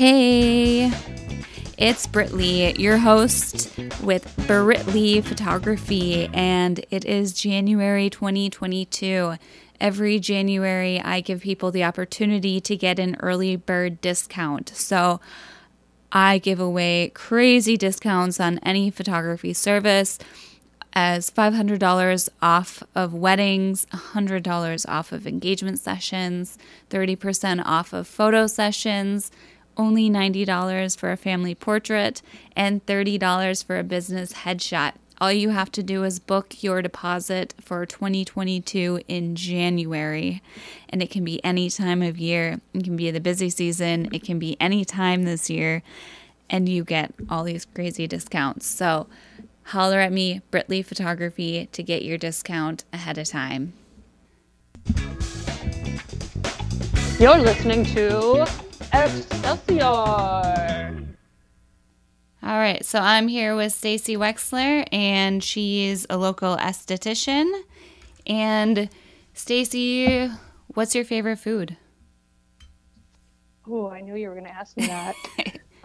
Hey, it's Britt Lee, your host with Britt Lee Photography, and it is January 2022. Every January, I give people the opportunity to get an early bird discount. So I give away crazy discounts on any photography service as $500 off of weddings, $100 off of engagement sessions, 30% off of photo sessions, only $90 for a family portrait, and $30 for a business headshot. All you have to do is book your deposit for 2022 in January. And it can be any time of year. It can be the busy season. It can be any time this year. And you get all these crazy discounts. So holler at me, Britley Photography, to get your discount ahead of time. You're listening to Excelsior. All right, so I'm here with Stacey Wexler, and she's a local esthetician. And Stacey, what's your favorite food? Oh, I knew you were going to ask me that.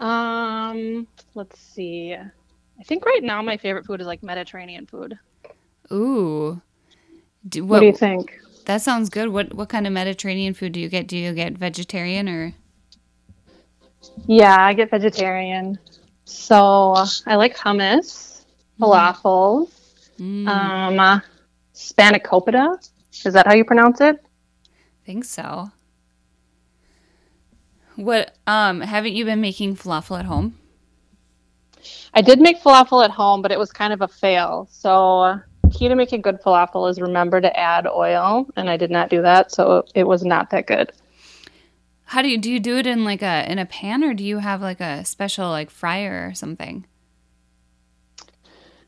um, let's see. I think right now my favorite food is like Mediterranean food. Ooh, do, what, what do you think? That sounds good. What what kind of Mediterranean food do you get? Do you get vegetarian or? Yeah, I get vegetarian. So I like hummus, mm. falafels, mm. um, uh, spanakopita. Is that how you pronounce it? I think so. What um haven't you been making falafel at home? I did make falafel at home, but it was kind of a fail. So key to making good falafel is remember to add oil, and I did not do that, so it was not that good. How do you do you do it in like a in a pan or do you have like a special like fryer or something?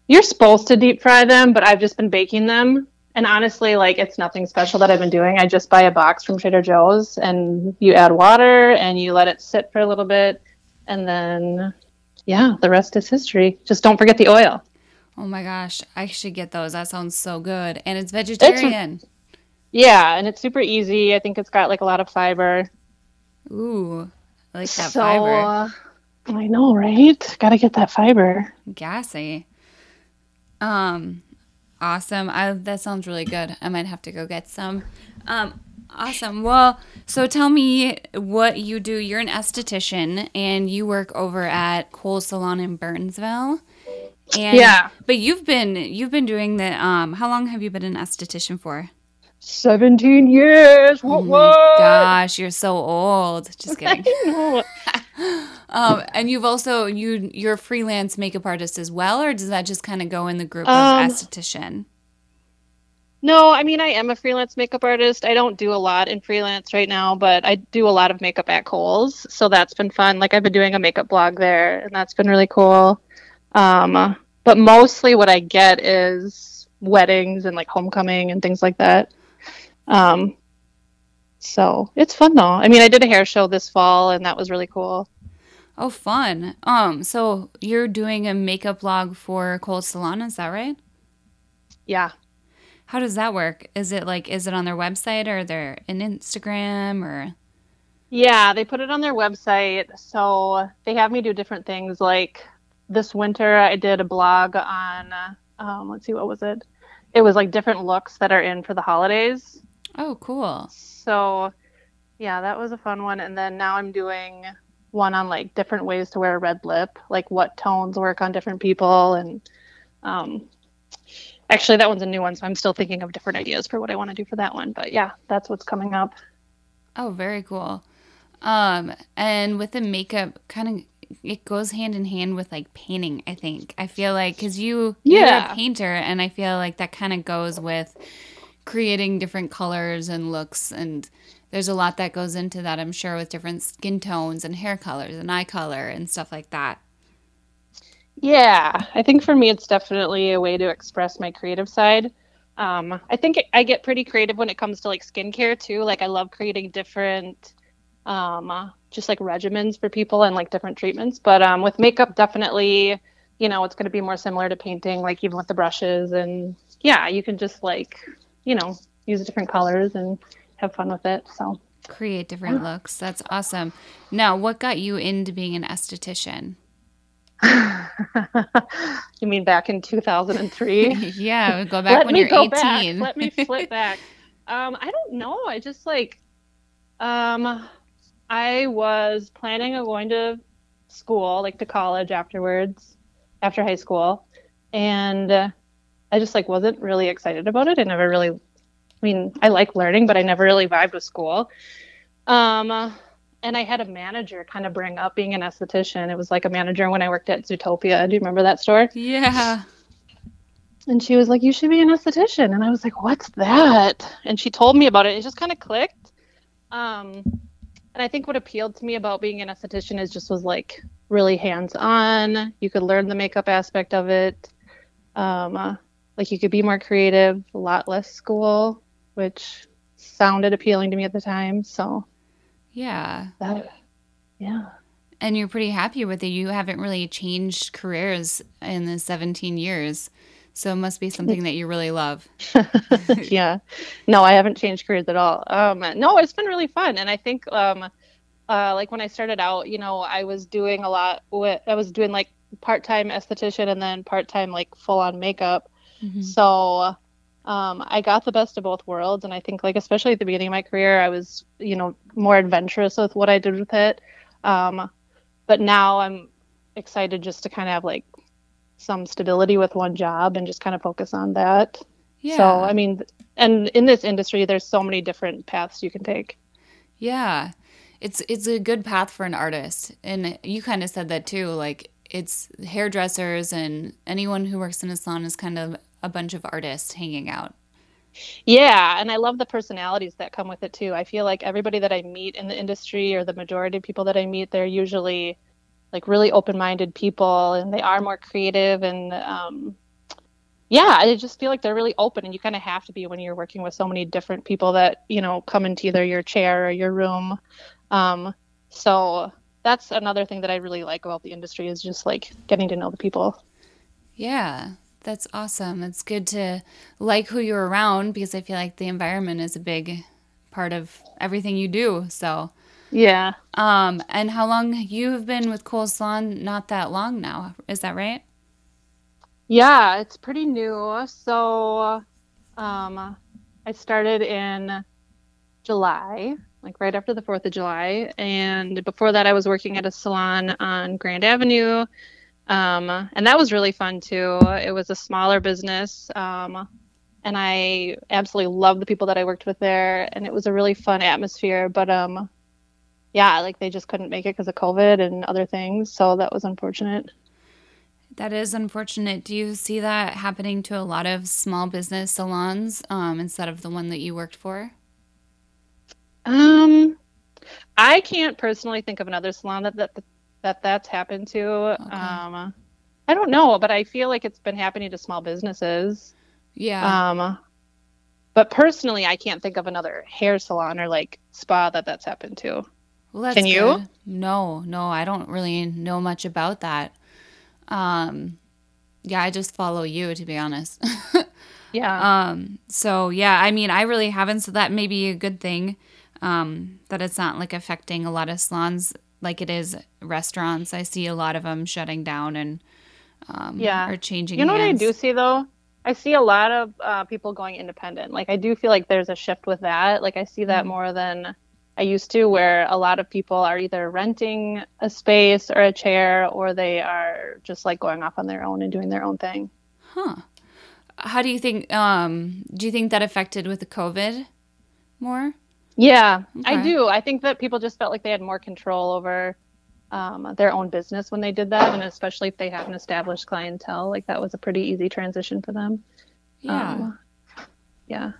You're supposed to deep fry them, but I've just been baking them. And honestly, like it's nothing special that I've been doing. I just buy a box from Trader Joe's and you add water and you let it sit for a little bit and then yeah, the rest is history. Just don't forget the oil. Oh my gosh, I should get those. That sounds so good. And it's vegetarian. It's, yeah, and it's super easy. I think it's got like a lot of fiber. Ooh, I like that so, fiber. Uh, I know, right? Got to get that fiber. Gassy. Um, awesome. I, that sounds really good. I might have to go get some. Um, awesome. Well, so tell me what you do. You're an esthetician and you work over at Coles Salon in Burnsville. And, yeah. But you've been you've been doing the um. How long have you been an esthetician for? 17 years. What, oh what? gosh, you're so old. Just kidding. um, and you've also you you're a freelance makeup artist as well, or does that just kind of go in the group um, of esthetician? No, I mean I am a freelance makeup artist. I don't do a lot in freelance right now, but I do a lot of makeup at Coles, so that's been fun. Like I've been doing a makeup blog there, and that's been really cool. Um, but mostly what I get is weddings and like homecoming and things like that. Um, so it's fun though. I mean, I did a hair show this fall, and that was really cool. Oh, fun. Um, so you're doing a makeup blog for Coles Salon, is that right? Yeah. How does that work? Is it like is it on their website or their an Instagram or? Yeah, they put it on their website. So they have me do different things. Like this winter, I did a blog on. Um, let's see, what was it? It was like different looks that are in for the holidays. Oh, cool. So, yeah, that was a fun one. And then now I'm doing one on like different ways to wear a red lip, like what tones work on different people. And um, actually, that one's a new one. So I'm still thinking of different ideas for what I want to do for that one. But yeah, that's what's coming up. Oh, very cool. Um, and with the makeup, kind of it goes hand in hand with like painting. I think I feel like because you yeah. you're a painter, and I feel like that kind of goes with creating different colors and looks and there's a lot that goes into that i'm sure with different skin tones and hair colors and eye color and stuff like that. Yeah i think for me it's definitely a way to express my creative side. Um, i think i get pretty creative when it comes to like skincare too. Like i love creating different um, just like regimens for people and like different treatments. But um, with makeup definitely you know it's going to be more similar to painting like even with the brushes. And yeah you can just like you know, use different colors and have fun with it. So Create different looks. That's awesome. Now, what got you into being an esthetician? you mean back in 2003? yeah, go back Let when you're 18. Back. Let me flip back. Um, I don't know. I just like, um, I was planning on going to school, like to college afterwards, after high school, and uh, I just like wasn't really excited about it. I never really, I mean, I like learning, but I never really vibed with school. Um, and I had a manager kind of bring up being an esthetician. It was like a manager when I worked at Zutopia. Do you remember that store? Yeah. And she was like, "You should be an esthetician," and I was like, "What's that?" And she told me about it. It just kind of clicked. Um, and I think what appealed to me about being an esthetician is just was like really hands-on. You could learn the makeup aspect of it. Um, uh, like you could be more creative, a lot less school, which sounded appealing to me at the time. So yeah. That, yeah. And you're pretty happy with it. You haven't really changed careers in the 17 years. So it must be something that you really love. yeah. No, I haven't changed careers at all. Um, no, it's been really fun. And I think, um, uh, like when I started out, you know, I was doing a lot with, I was doing like part-time esthetician and then part-time like full-on makeup. Mm-hmm. So um, I got the best of both worlds, and I think like especially at the beginning of my career, I was you know more adventurous with what I did with it. Um, but now I'm excited just to kind of have like some stability with one job and just kind of focus on that. Yeah. So I mean, and in this industry, there's so many different paths you can take. Yeah, it's it's a good path for an artist, and you kind of said that too. Like it's hairdressers and anyone who works in a salon is kind of a bunch of artists hanging out. Yeah, and I love the personalities that come with it too. I feel like everybody that I meet in the industry or the majority of people that I meet, they're usually like really open-minded people and they are more creative and um, yeah, I just feel like they're really open and you kind of have to be when you're working with so many different people that, you know, come into either your chair or your room. Um, so that's another thing that I really like about the industry is just like getting to know the people. Yeah. That's awesome. It's good to like who you're around because I feel like the environment is a big part of everything you do. So, yeah. Um, and how long you have been with Coles Salon? Not that long now, is that right? Yeah, it's pretty new. So, um, I started in July, like right after the Fourth of July, and before that, I was working at a salon on Grand Avenue um, and that was really fun too. It was a smaller business. Um, and I absolutely loved the people that I worked with there. And it was a really fun atmosphere. But um, yeah, like they just couldn't make it because of COVID and other things. So that was unfortunate. That is unfortunate. Do you see that happening to a lot of small business salons um, instead of the one that you worked for? Um, I can't personally think of another salon that that, that that's happened to. Okay. Um, I don't know, but I feel like it's been happening to small businesses. Yeah. Um, but personally, I can't think of another hair salon or like spa that that's happened to. Well, Can you? Good. No, no, I don't really know much about that. Um, yeah, I just follow you to be honest. yeah. Um, so yeah, I mean, I really haven't. So that may be a good thing. Um, that it's not like affecting a lot of salons like it is restaurants. I see a lot of them shutting down and um, yeah, are changing. You know hands. what I do see though? I see a lot of uh, people going independent. Like I do feel like there's a shift with that. Like I see that mm-hmm. more than I used to, where a lot of people are either renting a space or a chair, or they are just like going off on their own and doing their own thing. Huh. How do you think? Um, do you think that affected with the COVID more? Yeah, okay. I do. I think that people just felt like they had more control over um, their own business when they did that, and especially if they have an established clientele, like that was a pretty easy transition for them. Yeah. Um, yeah.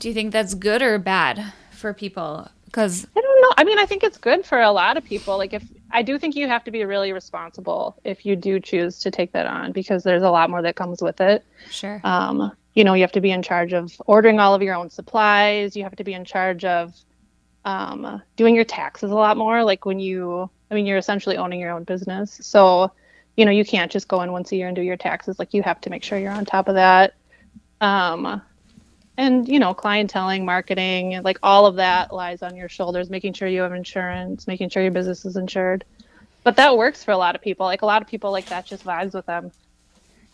Do you think that's good or bad for people? Because I don't know. I mean, I think it's good for a lot of people. Like, if I do think you have to be really responsible if you do choose to take that on, because there's a lot more that comes with it. Sure. Um, you know you have to be in charge of ordering all of your own supplies. You have to be in charge of um, doing your taxes a lot more. Like when you i mean you're essentially owning your own business. So you know you can't just go in once a year and do your taxes. Like you have to make sure you're on top of that. Um, and you know clienteling marketing like all of that lies on your shoulders making sure you have insurance making sure your business is insured. But that works for a lot of people. Like a lot of people like that just vibes with them.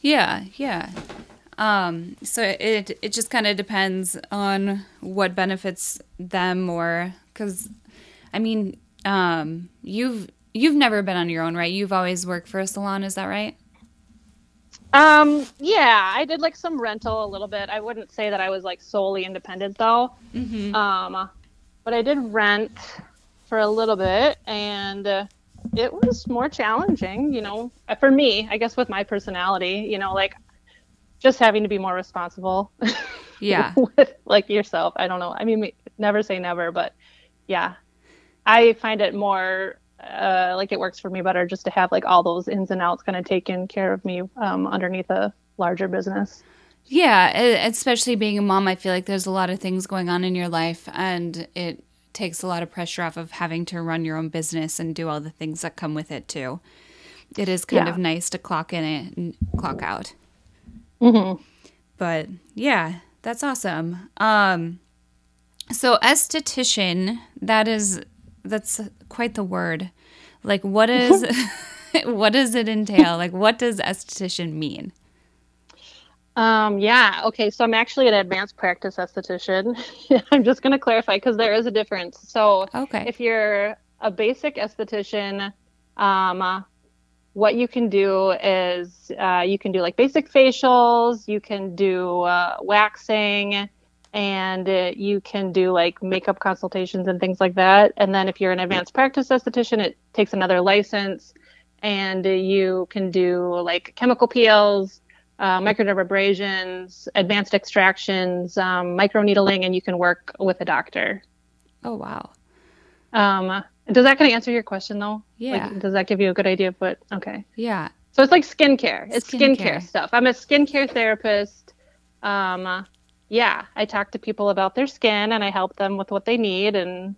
Yeah yeah um so it it just kind of depends on what benefits them more because i mean um you've you've never been on your own right you've always worked for a salon is that right um, yeah, I did like some rental a little bit. I wouldn't say that I was like solely independent though. mm-hmm. Um, but I did rent for a little bit and uh, it was more challenging, you know, for me, I guess with my personality, you know, like just having to be more responsible. Yeah. with like yourself. I don't know. I mean, never say never, but yeah, I find it more uh, like it works for me better just to have like all those ins and outs kind of taken care of me um, underneath a larger business. Yeah, especially being a mom, I feel like there's a lot of things going on in your life, and it takes a lot of pressure off of having to run your own business and do all the things that come with it too. It is kind Yeah. of nice to clock in and clock out. Mm-hmm. But yeah, that's awesome. Um, so esthetician, that is that's quite the word. Like, what is what does it entail? Like, what does esthetician mean? Um, yeah. Okay. So I'm actually an advanced practice esthetician. I'm just going to clarify because there is a difference. So Okay. if you're a basic esthetician, um, what you can do is uh, you can do like basic facials, you can do uh, waxing, and uh, you can do like makeup consultations and things like that. And then if you're an advanced practice esthetician, it takes another license, and you can do like chemical peels, uh, microdermabrasions, advanced extractions, um, microneedling, and you can work with a doctor. oh wow. Um, does that kind of answer your question though? Yeah. Like, does that give you a good idea of what? Okay. Yeah. So it's like skincare. It's Skincare. skincare, stuff. I'm a skincare therapist. Um, yeah, I talk to people about their skin and I help them with what they need. And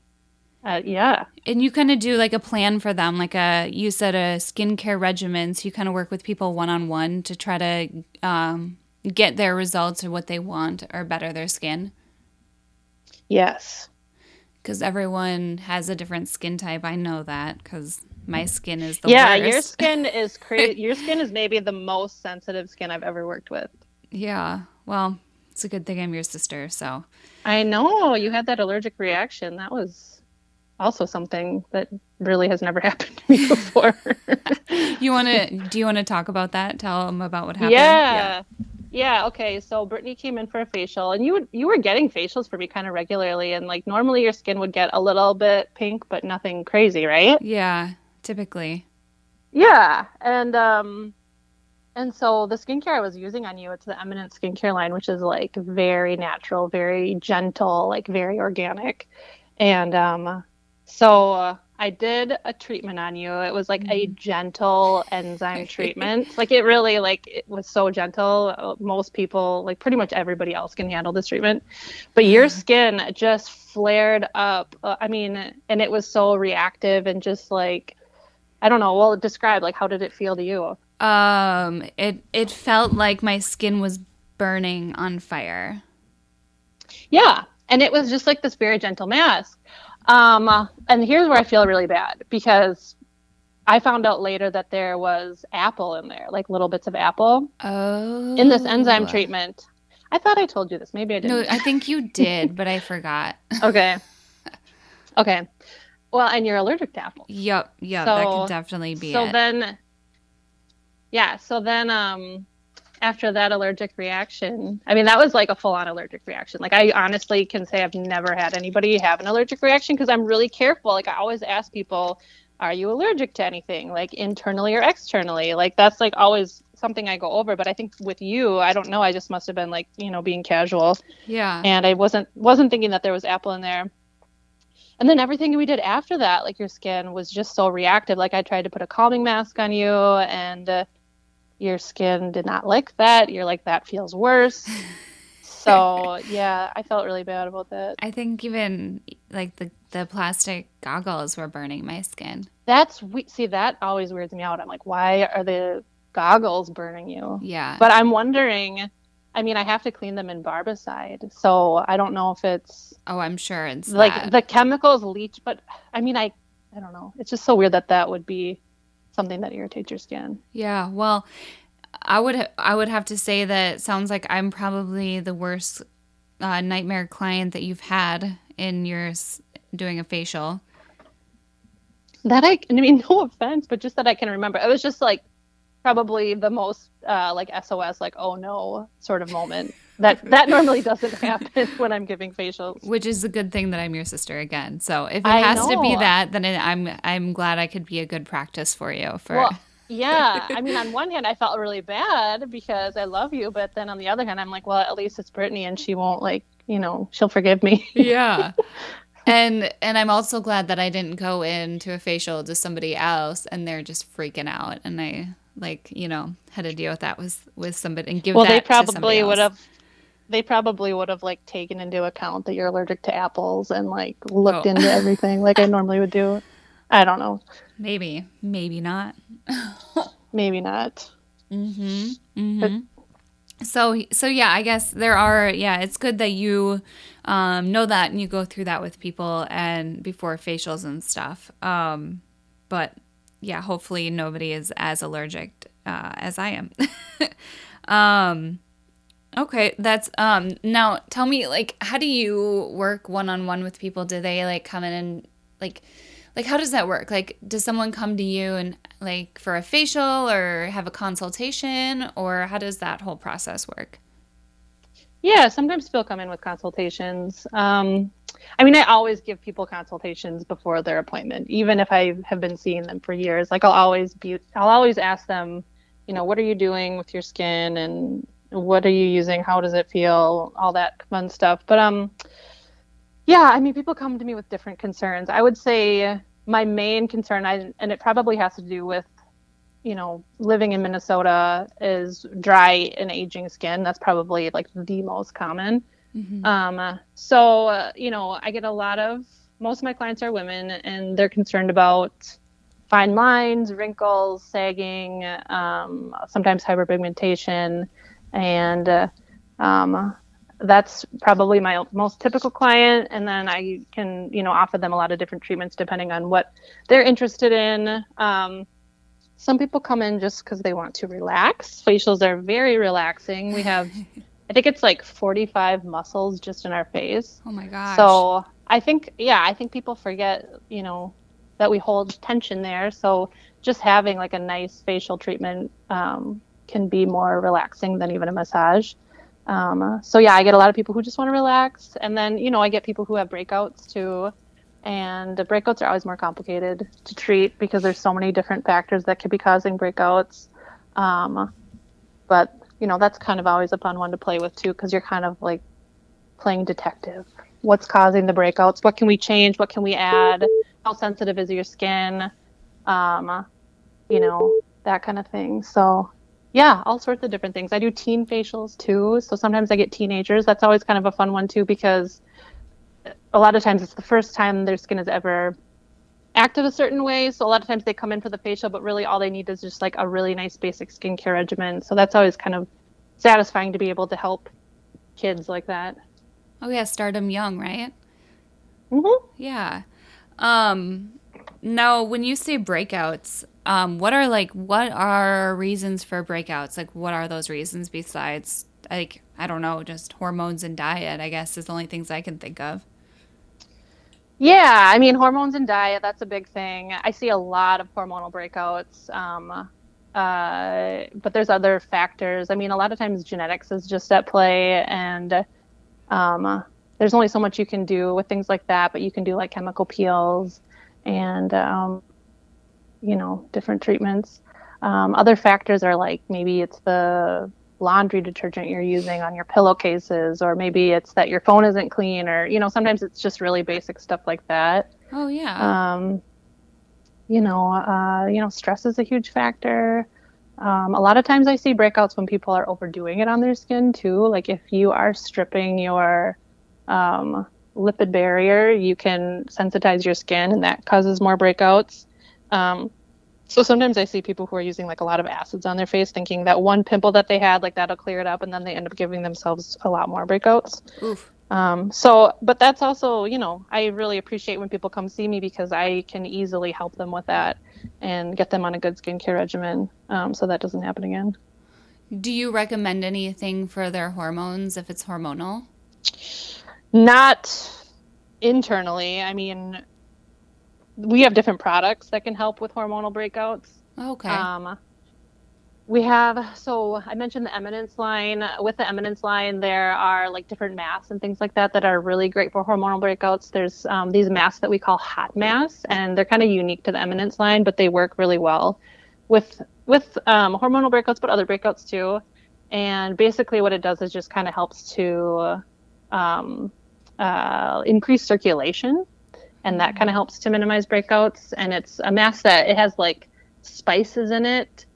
uh, yeah, And you kind of do like a plan for them, like a you said a skincare regimen. So you kind of work with people one on one to try to um, get their results or what they want or better their skin. yes. Because everyone has a different skin type. I know that because my skin is the yeah, worst. your skin is crazy. your skin is maybe the most sensitive skin I've ever worked with. Yeah. Well, it's a good thing I'm your sister. So I know you had that allergic reaction. That was also something that really has never happened to me before. you want to? do you want to talk about that? Tell them about what happened. Yeah. yeah. Okay. So Brittany came in for a facial, and you would you were getting facials for me kind of regularly, and like normally your skin would get a little bit pink, but nothing crazy, right? Yeah. Typically. Yeah. And um, and so the skincare I was using on you, it's the Eminence skincare line, which is like very natural, very gentle, like very organic, and um, so. Uh, I did a treatment on you. It was like a gentle enzyme treatment. Like it really like it was so gentle. Most people, like pretty much everybody else can handle this treatment. But your skin just flared up. Uh, I mean, and it was so reactive and just like I don't know. Well, describe like how did it feel to you? Um. It it felt like my skin was burning on fire. Yeah, and it was just like this very gentle mask. Um, and here's where I feel really bad because I found out later that there was apple in there, like little bits of apple Oh. in this enzyme treatment. I thought I told you this. Maybe I didn't. No, I think you did, but I forgot. okay. Okay. Well, and you're allergic to apple. Yep, yep, that So- could definitely be so it. then yeah so then um after that allergic reaction i mean that was like a full-on allergic reaction like i honestly can say i've never had anybody have an allergic reaction because i'm really careful like i always ask people are you allergic to anything like internally or externally like that's like always something i go over but i think with you i don't know i just must have been like you know being casual yeah. and I wasn't wasn't thinking that there was apple in there. And then everything we did after that, like your skin was just so reactive. Like I tried to put a calming mask on you, and uh, your skin did not like that. You're like that feels worse. So yeah, I felt really bad about that. I think even like the the plastic goggles were burning my skin. That's we see that always weirds me out. I'm like, why are the goggles burning you? Yeah. But I'm wondering. I mean, I have to clean them in barbicide, so I don't know if it's Oh, I'm sure it's like that. the chemicals leach. But I mean, I I don't know. It's just so weird that that would be something that irritates your skin. Yeah, well, I would I would have to say that it sounds like I'm probably the worst uh, nightmare client that you've had in your s- doing a facial. That I, I mean, no offense, but just that I can remember. It was just like probably the most uh, like SOS, like oh no sort of moment. That that normally doesn't happen when I'm giving facials. Which is a good thing that I'm your sister again. So if it I has to be that, then it, I'm I'm glad I could be a good practice for you. For Well, yeah. I mean, on one hand, I felt really bad because I love you, but then on the other hand, I'm like, well, at least it's Brittany, and she won't like, you know, she'll forgive me. yeah. And and I'm also glad that I didn't go into a facial to somebody else and they're just freaking out and I like you know had to deal with that with with somebody and give well, that they probably would have. They probably would have like taken into account that you're allergic to apples and like looked Oh. into everything like I normally would do. I don't know. maybe maybe not. Maybe not. Mm-hmm. Mm-hmm. So so yeah, I guess there are yeah, it's good that you um, know that and you go through that with people and before facials and stuff. Um, but yeah, hopefully nobody is as allergic uh, as I am. um, okay, that's um. Now tell me, like, how do you work one on one with people? Do they like come in and like? Like how does that work? Like does someone come to you and like for a facial or have a consultation or how does that whole process work? Yeah, sometimes people come in with consultations. Um, I mean, I always give people consultations before their appointment, even if I have been seeing them for years. Like I'll always be, I'll always ask them, you know, what are you doing with your skin and what are you using? How does it feel? All that fun stuff. But um, yeah, I mean, people come to me with different concerns. I would say my main concern, I, and it probably has to do with you know, living in Minnesota is dry and aging skin. That's probably like the most common. Um, so, uh, you know, I get a lot of, most of my clients are women and they're concerned about fine lines, wrinkles, sagging, um, sometimes hyperpigmentation. And uh, um, that's probably my most typical client. And then I can, you know, offer them a lot of different treatments depending on what they're interested in. Um, some people come in just because they want to relax. Facials are very relaxing. We have, I think it's like 45 muscles just in our face. Oh my gosh. So I think, yeah, I think people forget, you know, that we hold tension there. So just having like a nice facial treatment um, can be more relaxing than even a massage. Um, so yeah, I get a lot of people who just want to relax, and then you know I get people who have breakouts too, and the breakouts are always more complicated to treat because there's so many different factors that could be causing breakouts. Um, but you know that's kind of always a fun one to play with too because you're kind of like playing detective. What's causing the breakouts? What can we change? What can we add? How sensitive is your skin? Um, you know that kind of thing. So yeah, all sorts of different things. I do teen facials too. So sometimes I get teenagers. That's always kind of a fun one too because a lot of times it's the first time their skin has ever acted a certain way. So a lot of times they come in for the facial, but really all they need is just like a really nice basic skincare regimen. So that's always kind of satisfying to be able to help kids like that. oh yeah, start them young, right? Mm-hmm. Yeah. Um now when you say breakouts, um what are like what are reasons for breakouts? Like what are those reasons besides like I don't know, just hormones and diet, I guess is the only things I can think of. Yeah, I mean hormones and diet, that's a big thing. I see a lot of hormonal breakouts. Um, uh, but there's other factors. I mean, a lot of times genetics is just at play, and um, there's only so much you can do with things like that. But you can do like chemical peels and um, you know different treatments. Um, other factors are like maybe it's the laundry detergent you're using on your pillowcases, or maybe it's that your phone isn't clean, or you know sometimes it's just really basic stuff like that. Oh yeah. Um, you know, uh, you know, stress is a huge factor. Um, a lot of times I see breakouts when people are overdoing it on their skin too. Like if you are stripping your um, lipid barrier, you can sensitize your skin, and that causes more breakouts. Um, So sometimes I see people who are using like a lot of acids on their face, thinking that one pimple that they had, like that'll clear it up, and then they end up giving themselves a lot more breakouts. Oof. Um, so, but that's also, you know, I really appreciate when people come see me because I can easily help them with that and get them on a good skincare regimen um, so that doesn't happen again. Do you recommend anything for their hormones if it's hormonal? Not internally. I mean, we have different products that can help with hormonal breakouts. Okay. Um, we have so I mentioned the Eminence line. With the Eminence line, there are like different masks and things like that that are really great for hormonal breakouts. There's um, these masks that we call hot masks, and they're kind of unique to the Eminence line, but they work really well with with um, hormonal breakouts, but other breakouts too. And basically, what it does is just kind of helps to um, uh, increase circulation, and that kind of helps to minimize breakouts. And it's a mask that it has like spices in it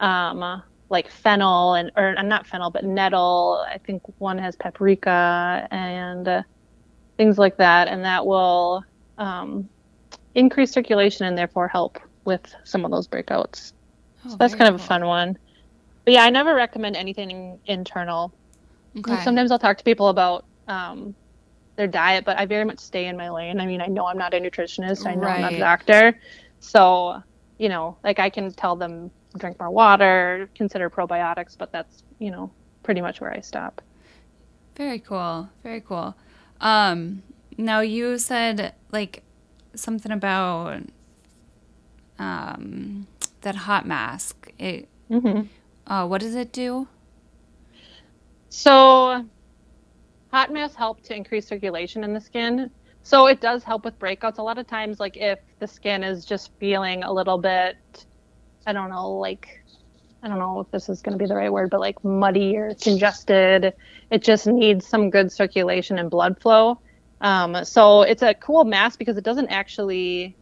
um, like fennel and or uh, not fennel but nettle i think one has paprika and uh, things like that and that will um, increase circulation and therefore help with some of those breakouts oh, so that's kind of a fun one but yeah i never recommend anything internal okay. sometimes i'll talk to people about um, their diet but i very much stay in my lane i mean i know i'm not a nutritionist i know right. i'm not a doctor so you know like i can tell them drink more water, consider probiotics, but that's, you know, pretty much where I stop. Very cool. Very cool. Um, now you said like something about um, that hot mask. It, mm-hmm. uh, what does it do? So, hot masks help to increase circulation in the skin. So it does help with breakouts. A lot of times, like if the skin is just feeling a little bit I don't know, like I don't know if this is going to be the right word, but like muddy or congested. It just needs some good circulation and blood flow. Um, so it's a cool mask because it doesn't actually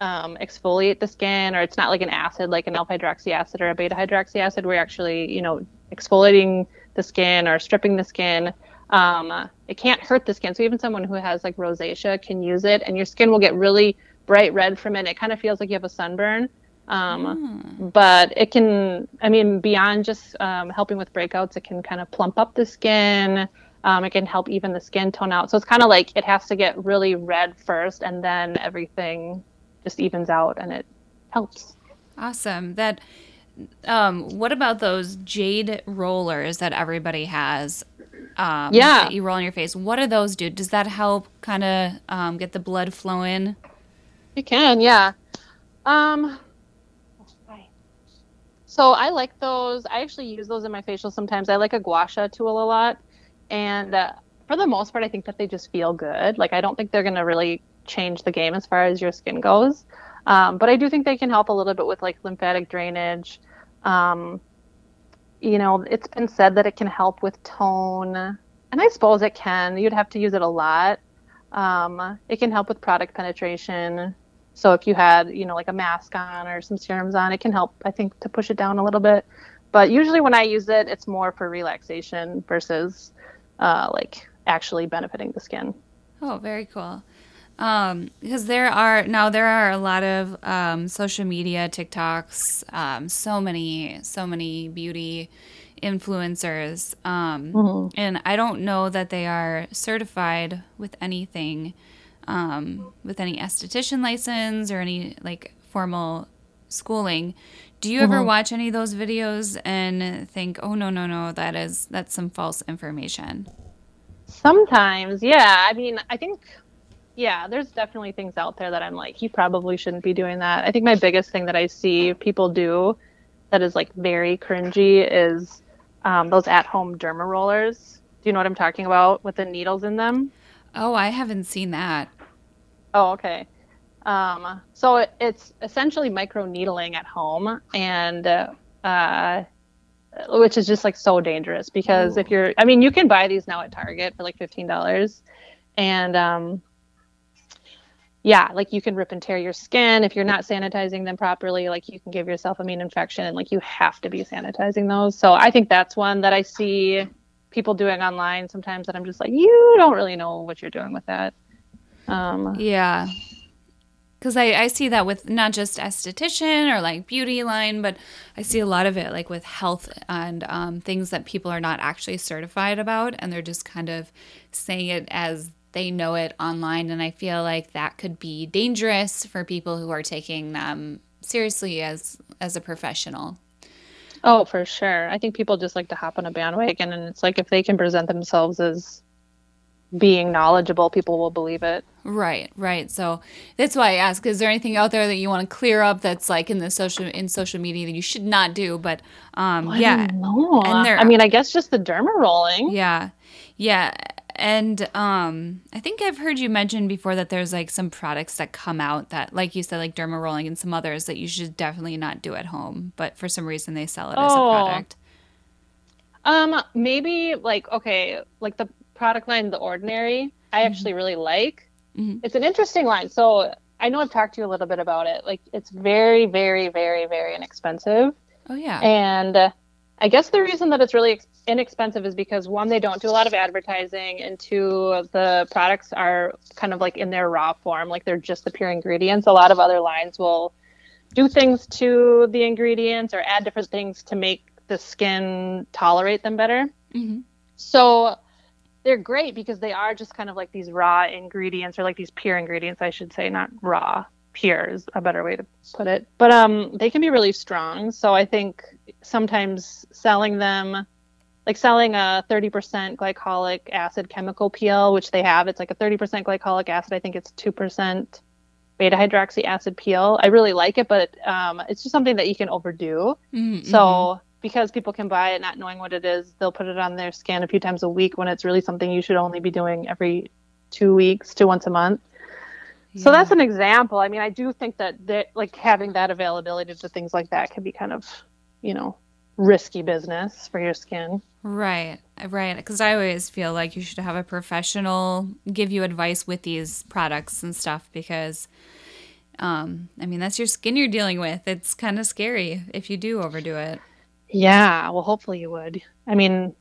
um, exfoliate the skin, or it's not like an acid, like an alpha hydroxy acid or a beta hydroxy acid. We're actually, you know, exfoliating the skin or stripping the skin. Um, it can't hurt the skin. So even someone who has like rosacea can use it, and your skin will get really bright red from it. It kind of feels like you have a sunburn. Um, mm. But it can, I mean, beyond just um, helping with breakouts, it can kind of plump up the skin. Um, it can help even the skin tone out. So it's kind of like it has to get really red first, and then everything just evens out, and it helps. Awesome. That. Um, what about those jade rollers that everybody has? Um, yeah, that you roll on your face. What do those do? Does that help kind of um, get the blood flowing? It can, yeah. Um, so I like those. I actually use those in my facial sometimes. I like a gua sha tool a lot. And uh, for the most part, I think that they just feel good. Like, I don't think they're going to really change the game as far as your skin goes. Um, but I do think they can help a little bit with like lymphatic drainage. Um, you know, it's been said that it can help with tone. And I suppose it can. You'd have to use it a lot. Um, it can help with product penetration. So if you had, you know, like a mask on or some serums on, it can help, I think, to push it down a little bit. But usually when I use it, it's more for relaxation versus uh, like actually benefiting the skin. Oh, very cool. Um, because there are now there are a lot of um, social media TikToks, um, so many, so many beauty influencers, um, mm-hmm. and I don't know that they are certified with anything um, with any esthetician license or any like formal schooling. Do you mm-hmm. ever watch any of those videos and think, "Oh no, no, no, that is that's some false information"? Sometimes, yeah. I mean, I think yeah, there's definitely things out there that I'm like, you probably shouldn't be doing that. I think my biggest thing that I see people do that is like very cringy is um, those at-home derma rollers. Do you know what I'm talking about with the needles in them? Oh, I haven't seen that. Oh, okay. Um, so it, it's essentially micro needling at home, and uh, which is just like so dangerous because Ooh. if you're, I mean, you can buy these now at Target for like fifteen dollars, and um, yeah, like you can rip and tear your skin if you're not sanitizing them properly. Like you can give yourself a mean infection, and like you have to be sanitizing those. So I think that's one that I see people doing online sometimes that I'm just like, you don't really know what you're doing with that. Um, yeah. because I, I see that with not just esthetician or like beauty line, but I see a lot of it like with health and um, things that people are not actually certified about, and they're just kind of saying it as they know it online. And I feel like that could be dangerous for people who are taking them seriously as as a professional. Oh, for sure. I think people just like to hop on a bandwagon, and it's like if they can present themselves as being knowledgeable, people will believe it. Right, right. So that's why I ask: Is there anything out there that you want to clear up that's like in the social in social media that you should not do? But um, I yeah, know. and there- I mean, I guess just the derma rolling. yeah, yeah. And um, I think I've heard you mention before that there's like some products that come out that, like you said, like derma rolling and some others that you should definitely not do at home. But for some reason, they sell it as a Oh. product. Um, maybe like okay, like the product line, the Ordinary, I actually really like. Mhm. It's an interesting line. So I know I've talked to you a little bit about it. Like it's very, very, very, very inexpensive. Oh yeah. And uh, I guess the reason that it's really inexpensive is because one, they don't do a lot of advertising, and two, the products are kind of like in their raw form, like they're just the pure ingredients. A lot of other lines will do things to the ingredients or add different things to make the skin tolerate them better. hmm So they're great because they are just kind of like these raw ingredients or like these pure ingredients, I should say, not raw. Pure is a better way to put it. But um, they can be really strong. So I think sometimes selling them, like selling a 30% glycolic acid chemical peel, which they have, it's like a 30% glycolic acid. I think it's 2% beta hydroxy acid peel. I really like it, but um, it's just something that you can overdo. Mm-hmm. So because people can buy it not knowing what it is, they'll put it on their skin a few times a week when it's really something you should only be doing every two weeks to once a month. So that's an example. I mean, I do think that that like having that availability to things like that can be kind of, you know, risky business for your skin. Right, right. Because I always feel like you should have a professional give you advice with these products and stuff because, um, I mean, that's your skin you're dealing with. It's kind of scary if you do overdo it. Yeah, well, hopefully you would. I mean,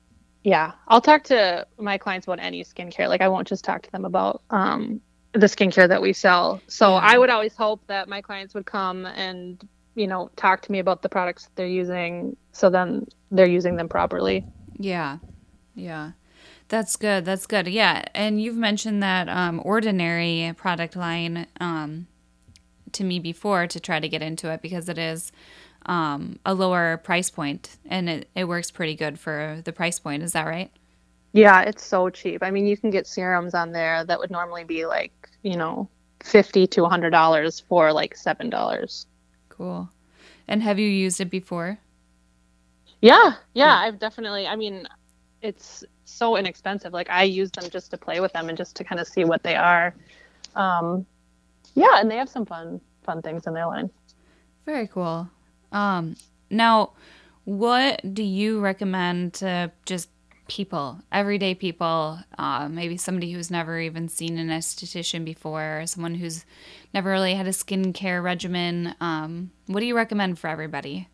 yeah, I'll talk to my clients about any skincare. Like, I won't just talk to them about um, the skincare that we sell. So Yeah. I would always hope that my clients would come and, you know, talk to me about the products that they're using. So then they're using them properly. Yeah, yeah. That's good. That's good. Yeah, and you've mentioned that um, ordinary product line um, to me before to try to get into it because it is um, a lower price point and it, it works pretty good for the price point. Is that right? Yeah, it's so cheap. I mean, you can get serums on there that would normally be like, you know, 50 to $100 for like $7. Cool. And have you used it before? Yeah, yeah, I've definitely. I mean, it's so inexpensive. Like I use them just to play with them and just to kind of see what they are. Um, yeah, and they have some fun fun things in their line. Very cool. Um, now, what do you recommend to just people, everyday people, uh, maybe somebody who's never even seen an esthetician before, someone who's never really had a skincare regimen? Um, what do you recommend for everybody?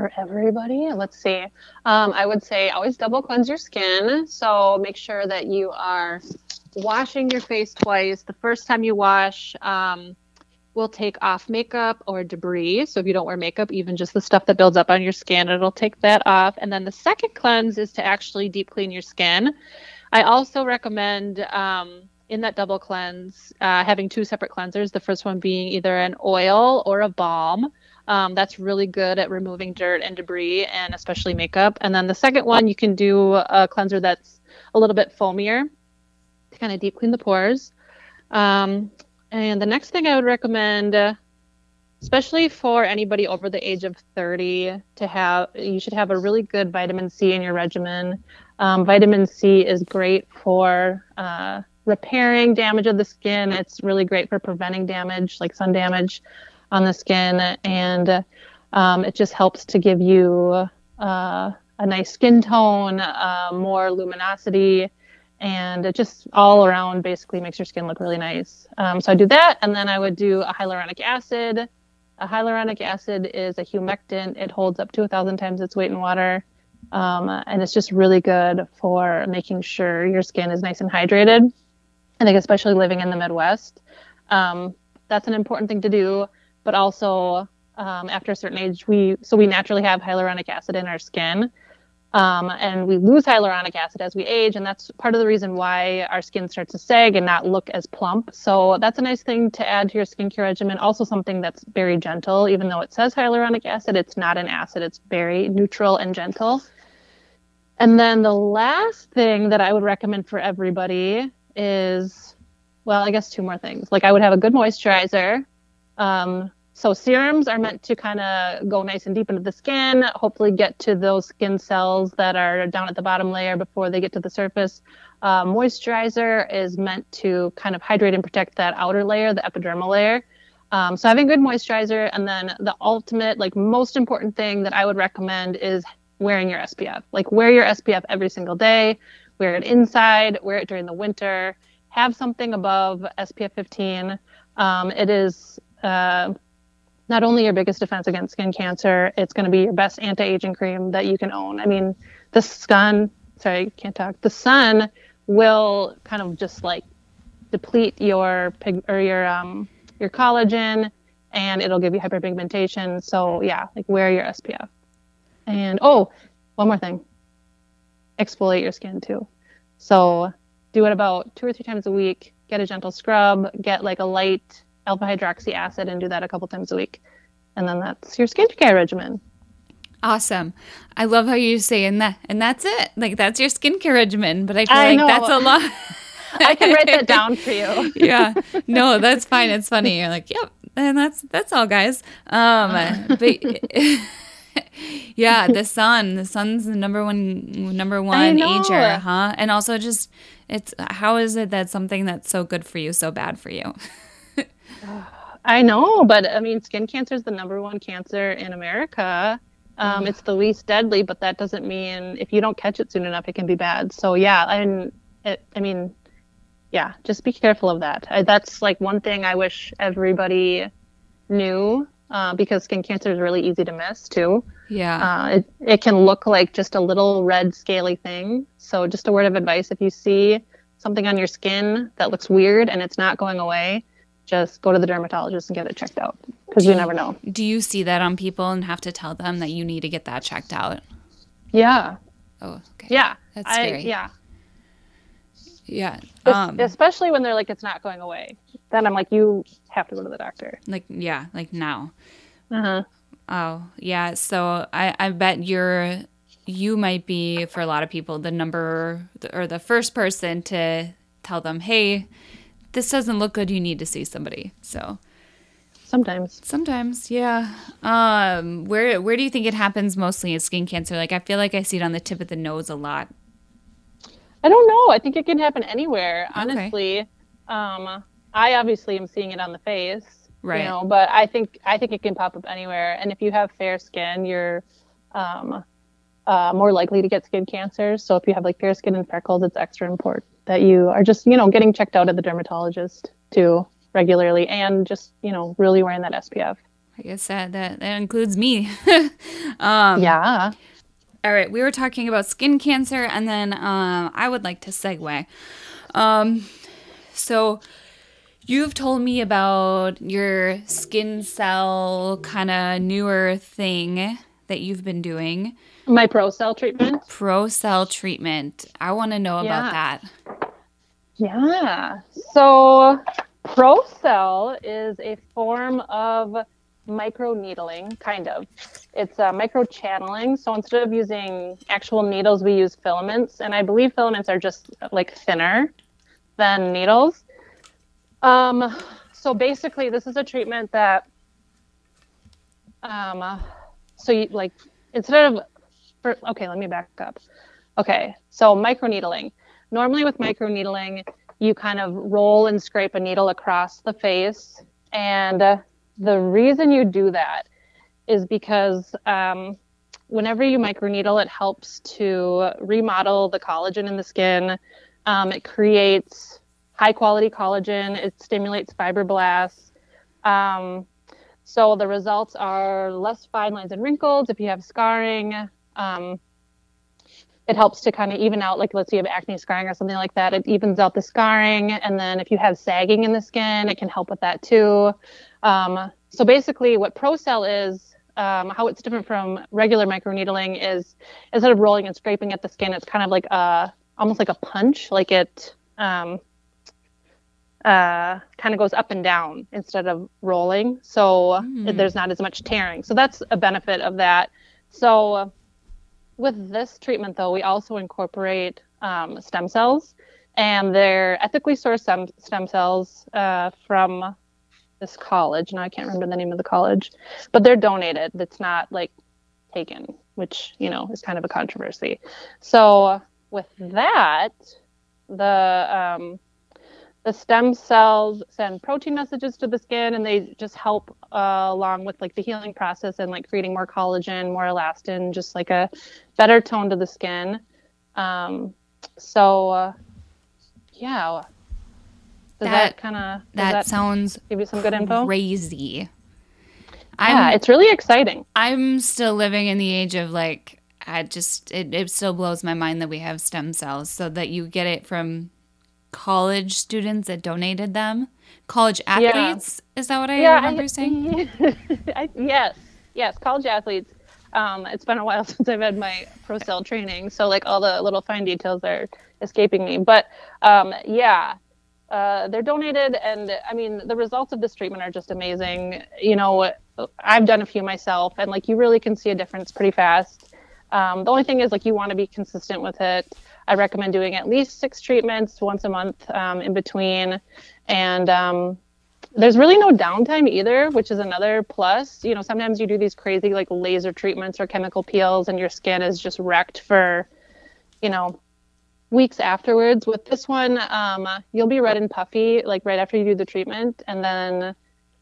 For everybody, let's see. Um, I would say always double cleanse your skin. So make sure that you are washing your face twice. The first time you wash, um, will take off makeup or debris. So if you don't wear makeup, even just the stuff that builds up on your skin, it'll take that off. And then the second cleanse is to actually deep clean your skin. I also recommend um, in that double cleanse uh, having two separate cleansers. The first one being either an oil or a balm. Um, that's really good at removing dirt and debris and especially makeup. And then the second one, you can do a cleanser that's a little bit foamier to kind of deep clean the pores. Um, and the next thing I would recommend, especially for anybody over the age of 30, to have you should have a really good vitamin C in your regimen. Um, vitamin C is great for uh, repairing damage of the skin. It's really great for preventing damage, like sun damage on the skin, and um, it just helps to give you uh, a nice skin tone, uh, more luminosity, and it just all around basically makes your skin look really nice. Um, so I do that, and then I would do a hyaluronic acid. A hyaluronic acid is a humectant. It holds up to a thousand times its weight in water, um, and it's just really good for making sure your skin is nice and hydrated. I think especially living in the Midwest, um, that's an important thing to do. But also, um, after a certain age, we so we naturally have hyaluronic acid in our skin. Um, and we lose hyaluronic acid as we age, and that's part of the reason why our skin starts to sag and not look as plump. So that's a nice thing to add to your skincare regimen. Also, something that's very gentle, even though it says hyaluronic acid, it's not an acid. It's very neutral and gentle. And then the last thing that I would recommend for everybody is, well, I guess two more things. Like I would have a good moisturizer. Um, so serums are meant to kind of go nice and deep into the skin, hopefully get to those skin cells that are down at the bottom layer before they get to the surface. Uh, moisturizer is meant to kind of hydrate and protect that outer layer, the epidermal layer. Um, so having good moisturizer, and then the ultimate, like most important thing that I would recommend is wearing your SPF. Like wear your SPF every single day. Wear it inside. Wear it during the winter. Have something above SPF 15. Um, it is uh, not only your biggest defense against skin cancer, it's going to be your best anti-aging cream that you can own. I mean, the sun, sorry, can't talk. The sun will kind of just like deplete your pig or your um your collagen and it'll give you hyperpigmentation. So yeah, like wear your SPF. And oh, one more thing. Exfoliate your skin too. So do it about two or three times a week. Get a gentle scrub, get like a light alpha hydroxy acid and do that a couple times a week. And then that's your skincare regimen. Awesome. I love how you say and that and that's it. Like that's your skincare regimen, but I feel I like know. that's a lot. I can write that down for you. yeah. No, that's fine. It's funny. You're like, yep, and that's that's all guys. Um but yeah, the sun. The sun's the number one number one ager, huh? And also just it's how is it that something that's so good for you so bad for you? I know, but I mean, skin cancer is the number one cancer in America. Um, it's the least deadly, but that doesn't mean if you don't catch it soon enough, it can be bad. So yeah, and it, I mean, yeah, just be careful of that. I, that's like one thing I wish everybody knew uh, because skin cancer is really easy to miss too. Yeah. Uh, it, it can look like just a little red scaly thing. So just a word of advice: if you see something on your skin that looks weird and it's not going away, just go to the dermatologist and get it checked out because you never know. Do you see that on people and have to tell them that you need to get that checked out? Yeah. Oh, okay. Yeah. That's scary. I, yeah. Yeah. Um, Especially when they're like, it's not going away. Then I'm like, you have to go to the doctor. Like, yeah, like now. Uh huh. Oh, yeah. So I, I bet you're, you might be, for a lot of people, the number or the first person to tell them, hey, this doesn't look good, you need to see somebody. So sometimes. Sometimes, yeah. Um, where where do you think it happens mostly in skin cancer? Like I feel like I see it on the tip of the nose a lot. I don't know. I think it can happen anywhere, honestly. Okay. Um, I obviously am seeing it on the face. Right. You know, but I think I think it can pop up anywhere. And if you have fair skin, you're um, uh, more likely to get skin cancer. So if you have like fair skin and freckles, it's extra important that you are just, you know, getting checked out at the dermatologist too regularly and just, you know, really wearing that SPF. I guess that that, that includes me. um, yeah. All right, we were talking about skin cancer, and then um, I would like to segue. Um, so, you've told me about your skin cell kind of newer thing that you've been doing. My Procell treatment. Procell treatment. I want to know yeah. about that. Yeah. So Procell is a form of micro needling, kind of. It's uh, micro channeling. So instead of using actual needles, we use filaments, and I believe filaments are just like thinner than needles. Um, so basically, this is a treatment that, um, so you like instead of for, okay, let me back up. Okay, so microneedling. Normally with microneedling, you kind of roll and scrape a needle across the face. And uh, the reason you do that is because um, whenever you microneedle, it helps to remodel the collagen in the skin. Um, it creates high quality collagen, it stimulates fibroblasts. Um, so the results are less fine lines and wrinkles if you have scarring, um, it helps to kind of even out like let's say you have acne scarring or something like that it evens out the scarring and then if you have sagging in the skin it can help with that too. Um, so basically what procell is um, how it's different from regular microneedling is instead of rolling and scraping at the skin it's kind of like a almost like a punch like it um, uh, kind of goes up and down instead of rolling. So mm. there's not as much tearing. So that's a benefit of that. So with this treatment, though, we also incorporate um, stem cells, and they're ethically sourced stem, stem cells uh, from this college. Now I can't remember the name of the college, but they're donated. It's not like taken, which you know is kind of a controversy. So with that, the um, the stem cells send protein messages to the skin and they just help uh, along with like the healing process and like creating more collagen more elastin just like a better tone to the skin. Um, so uh, yeah. Does that, that kind of that, that, sounds give you some good info? crazy. I'm, yeah it's really exciting. I'm still living in the age of like i just it, it still blows my mind that we have stem cells so that you get it from college students that donated them. College athletes, yeah. is that what I yeah, remember I, saying? I, yes, yes, college athletes. Um, it's been a while since I've had my Procell training, so like all the little fine details are escaping me. But um, yeah, uh, they're donated, and I mean the results of this treatment are just amazing. You know, I've done a few myself, and like you really can see a difference pretty fast. Um, the only thing is like you want to be consistent with it. I recommend doing at least six treatments once a month um, in between. And um, there's really no downtime either, which is another plus. You know, sometimes you do these crazy like laser treatments or chemical peels, and your skin is just wrecked for, you know, weeks afterwards. With this one, um, you'll be red and puffy like right after you do the treatment, and then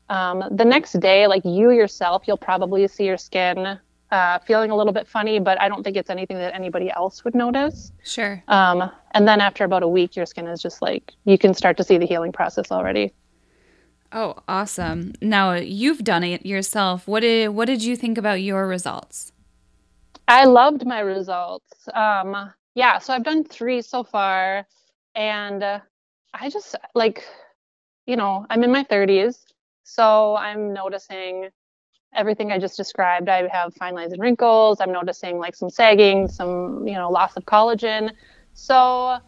um, the next day, like you yourself, you'll probably see your skin uh, feeling a little bit funny, but I don't think it's anything that anybody else would notice. Sure. Um, and then after about a week, your skin is just like you can start to see the healing process already. Oh, awesome! Now you've done it yourself. What did what did you think about your results? I loved my results. Um, yeah, so I've done three so far, and uh, I just like, you know, I'm in my 30s, so I'm noticing everything I just described. I have fine lines and wrinkles. I'm noticing like some sagging, some, you know, loss of collagen. So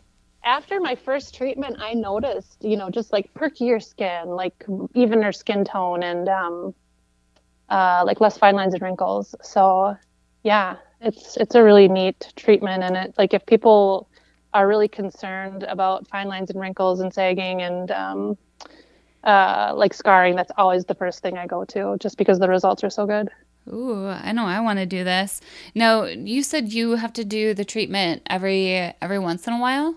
after my first treatment, I noticed, you know, just like perkier skin, like evener skin tone and um, uh, like less fine lines and wrinkles. So yeah, it's it's a really neat treatment and it like if people are really concerned about fine lines and wrinkles and sagging and um, uh, like scarring, that's always the first thing I go to just because the results are so good. Ooh, I know I want to do this. Now, you said you have to do the treatment every every once in a while?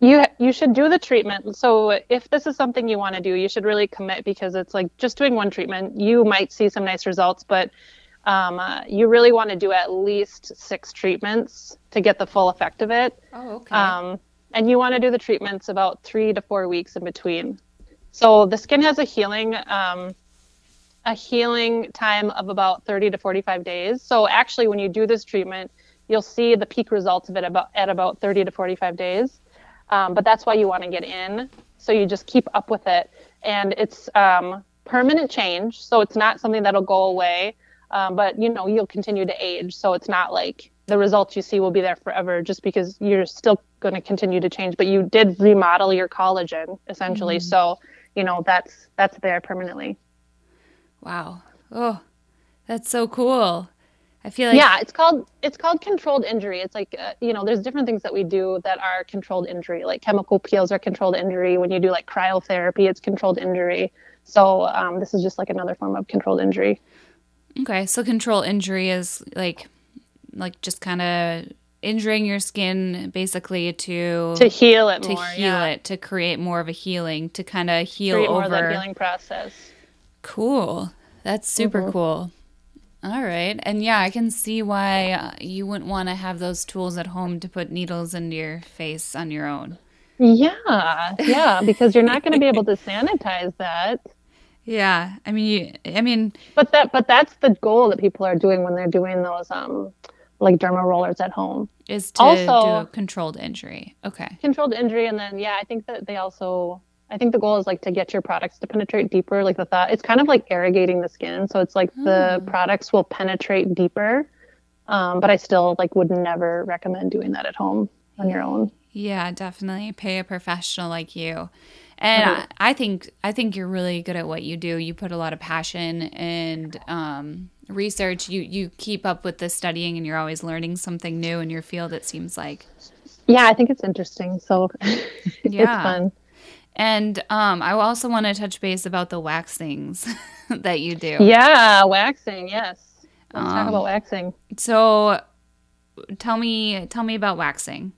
You you should do the treatment. So if this is something you want to do, you should really commit because it's like just doing one treatment, you might see some nice results, but um, uh, you really want to do at least six treatments to get the full effect of it. Oh, okay. Um, and you want to do the treatments about three to four weeks in between. So the skin has a healing um, a healing time of about 30 to 45 days. So actually, when you do this treatment, you'll see the peak results of it about at about 30 to 45 days. Um, but that's why you want to get in. So you just keep up with it, and it's um, permanent change. So it's not something that'll go away. Um, but you know you'll continue to age, so it's not like the results you see will be there forever just because you're still going to continue to change. But you did remodel your collagen essentially, mm-hmm. so you know that's that's there permanently. Wow. Oh that's so cool. I feel like yeah it's called it's called controlled injury. It's like uh, you know there's different things that we do that are controlled injury like chemical peels are controlled injury. When you do like cryotherapy it's controlled injury. So um, this is just like another form of controlled injury. Okay so control injury is like like just kind of injuring your skin basically to to heal it to more, heal yeah. it to create more of a healing to kind of heal create over more of that healing process. Cool. That's super mm-hmm. cool. All right. And yeah, I can see why uh, you wouldn't want to have those tools at home to put needles into your face on your own. Yeah. Yeah, because you're not going to be able to sanitize that. Yeah. I mean, you, I mean, but that but that's the goal that people are doing when they're doing those um like derma rollers at home. Is to Also- do a controlled injury. Okay. Controlled injury, and then yeah, I think that they also. I think the goal is like to get your products to penetrate deeper. Like the thought, it's kind of like irrigating the skin, so it's like the Hmm. products will penetrate deeper. Um, but I still like would never recommend doing that at home on your own. Yeah, definitely pay a professional like you. And Mhm. I, I think I think you're really good at what you do. You put a lot of passion and um, research. You you keep up with the studying, and you're always learning something new in your field. It seems like. Yeah, I think it's interesting. So it's Yeah. fun. And um, I also want to touch base about the wax things that you do. Yeah, waxing. Yes. Let's Um, talk about waxing. So, tell me tell me about waxing.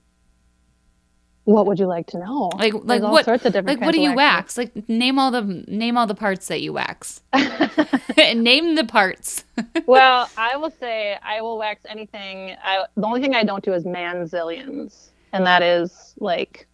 What would you like to know? Like There's like all what sorts of different like what do you wax? Like name all the name all the parts that you wax. name the parts. well, I will say I will wax anything. I, the only thing I don't do is manzilians, and that is like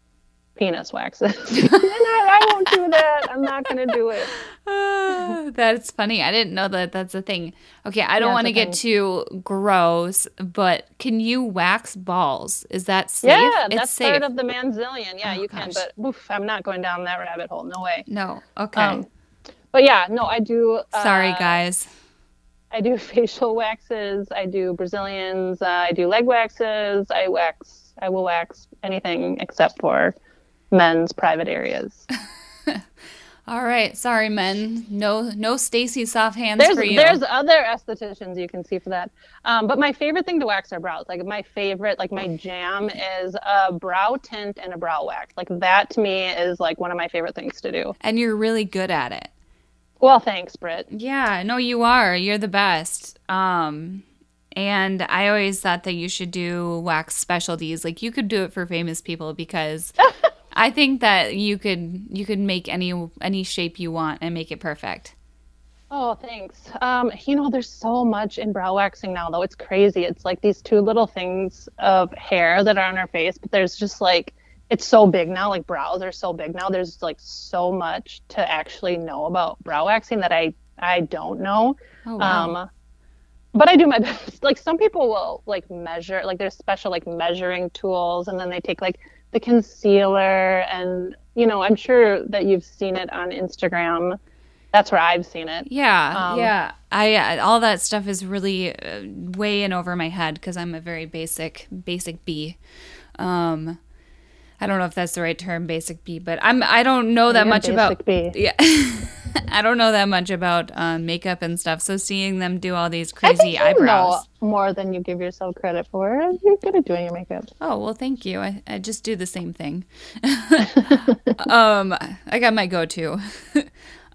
penis waxes. and I, I won't do that. I'm not gonna do it. Ah, that's funny. I didn't know that that's a thing. Okay, I don't Yeah, want to get too gross, but can you wax balls? Is that safe? Yeah, it's that's safe. part of the manzilian. Yeah, Oh, you can, but oof, I'm not going down that rabbit hole. No way. no. Okay. Um, but yeah, no, I do. Uh, Sorry, guys. I do facial waxes. I do Brazilians. Uh, I do leg waxes. I wax. I will wax anything except for men's private areas. All right. Sorry, men. No, no Stacey soft hands There's for you. there's other estheticians you can see for that. Um, but my favorite thing to wax are brows. Like my favorite, like my jam is a brow tint and a brow wax. Like that to me is like one of my favorite things to do. and you're really good at it. Well, thanks, Britt. Yeah, no, you are. You're the best. Um, and I always thought that you should do wax specialties. Like you could do it for famous people because I think that you could you could make any any shape you want and make it perfect. Oh, thanks. Um, you know, there's so much in brow waxing now, though. It's crazy. It's like these two little things of hair that are on our face, but there's just like it's so big now. Like brows are so big now. There's like so much to actually know about brow waxing that I I don't know. Oh wow. Um, but I do my best. Like some people will like measure, like there's special like measuring tools, and then they take like the concealer, and you know, I'm sure that you've seen it on Instagram. That's where I've seen it. yeah, um, yeah. I all that stuff is really uh, way in over my head because I'm a very basic basic bee. Um, I don't know if that's the right term, basic bee, but I'm I don't know that much about bee. Yeah. I don't know that much about um, makeup and stuff. So seeing them do all these crazy eyebrows. know more than you give yourself credit for. You're good at doing your makeup. Oh, well, thank you. I, I just do the same thing. um, I got my go to.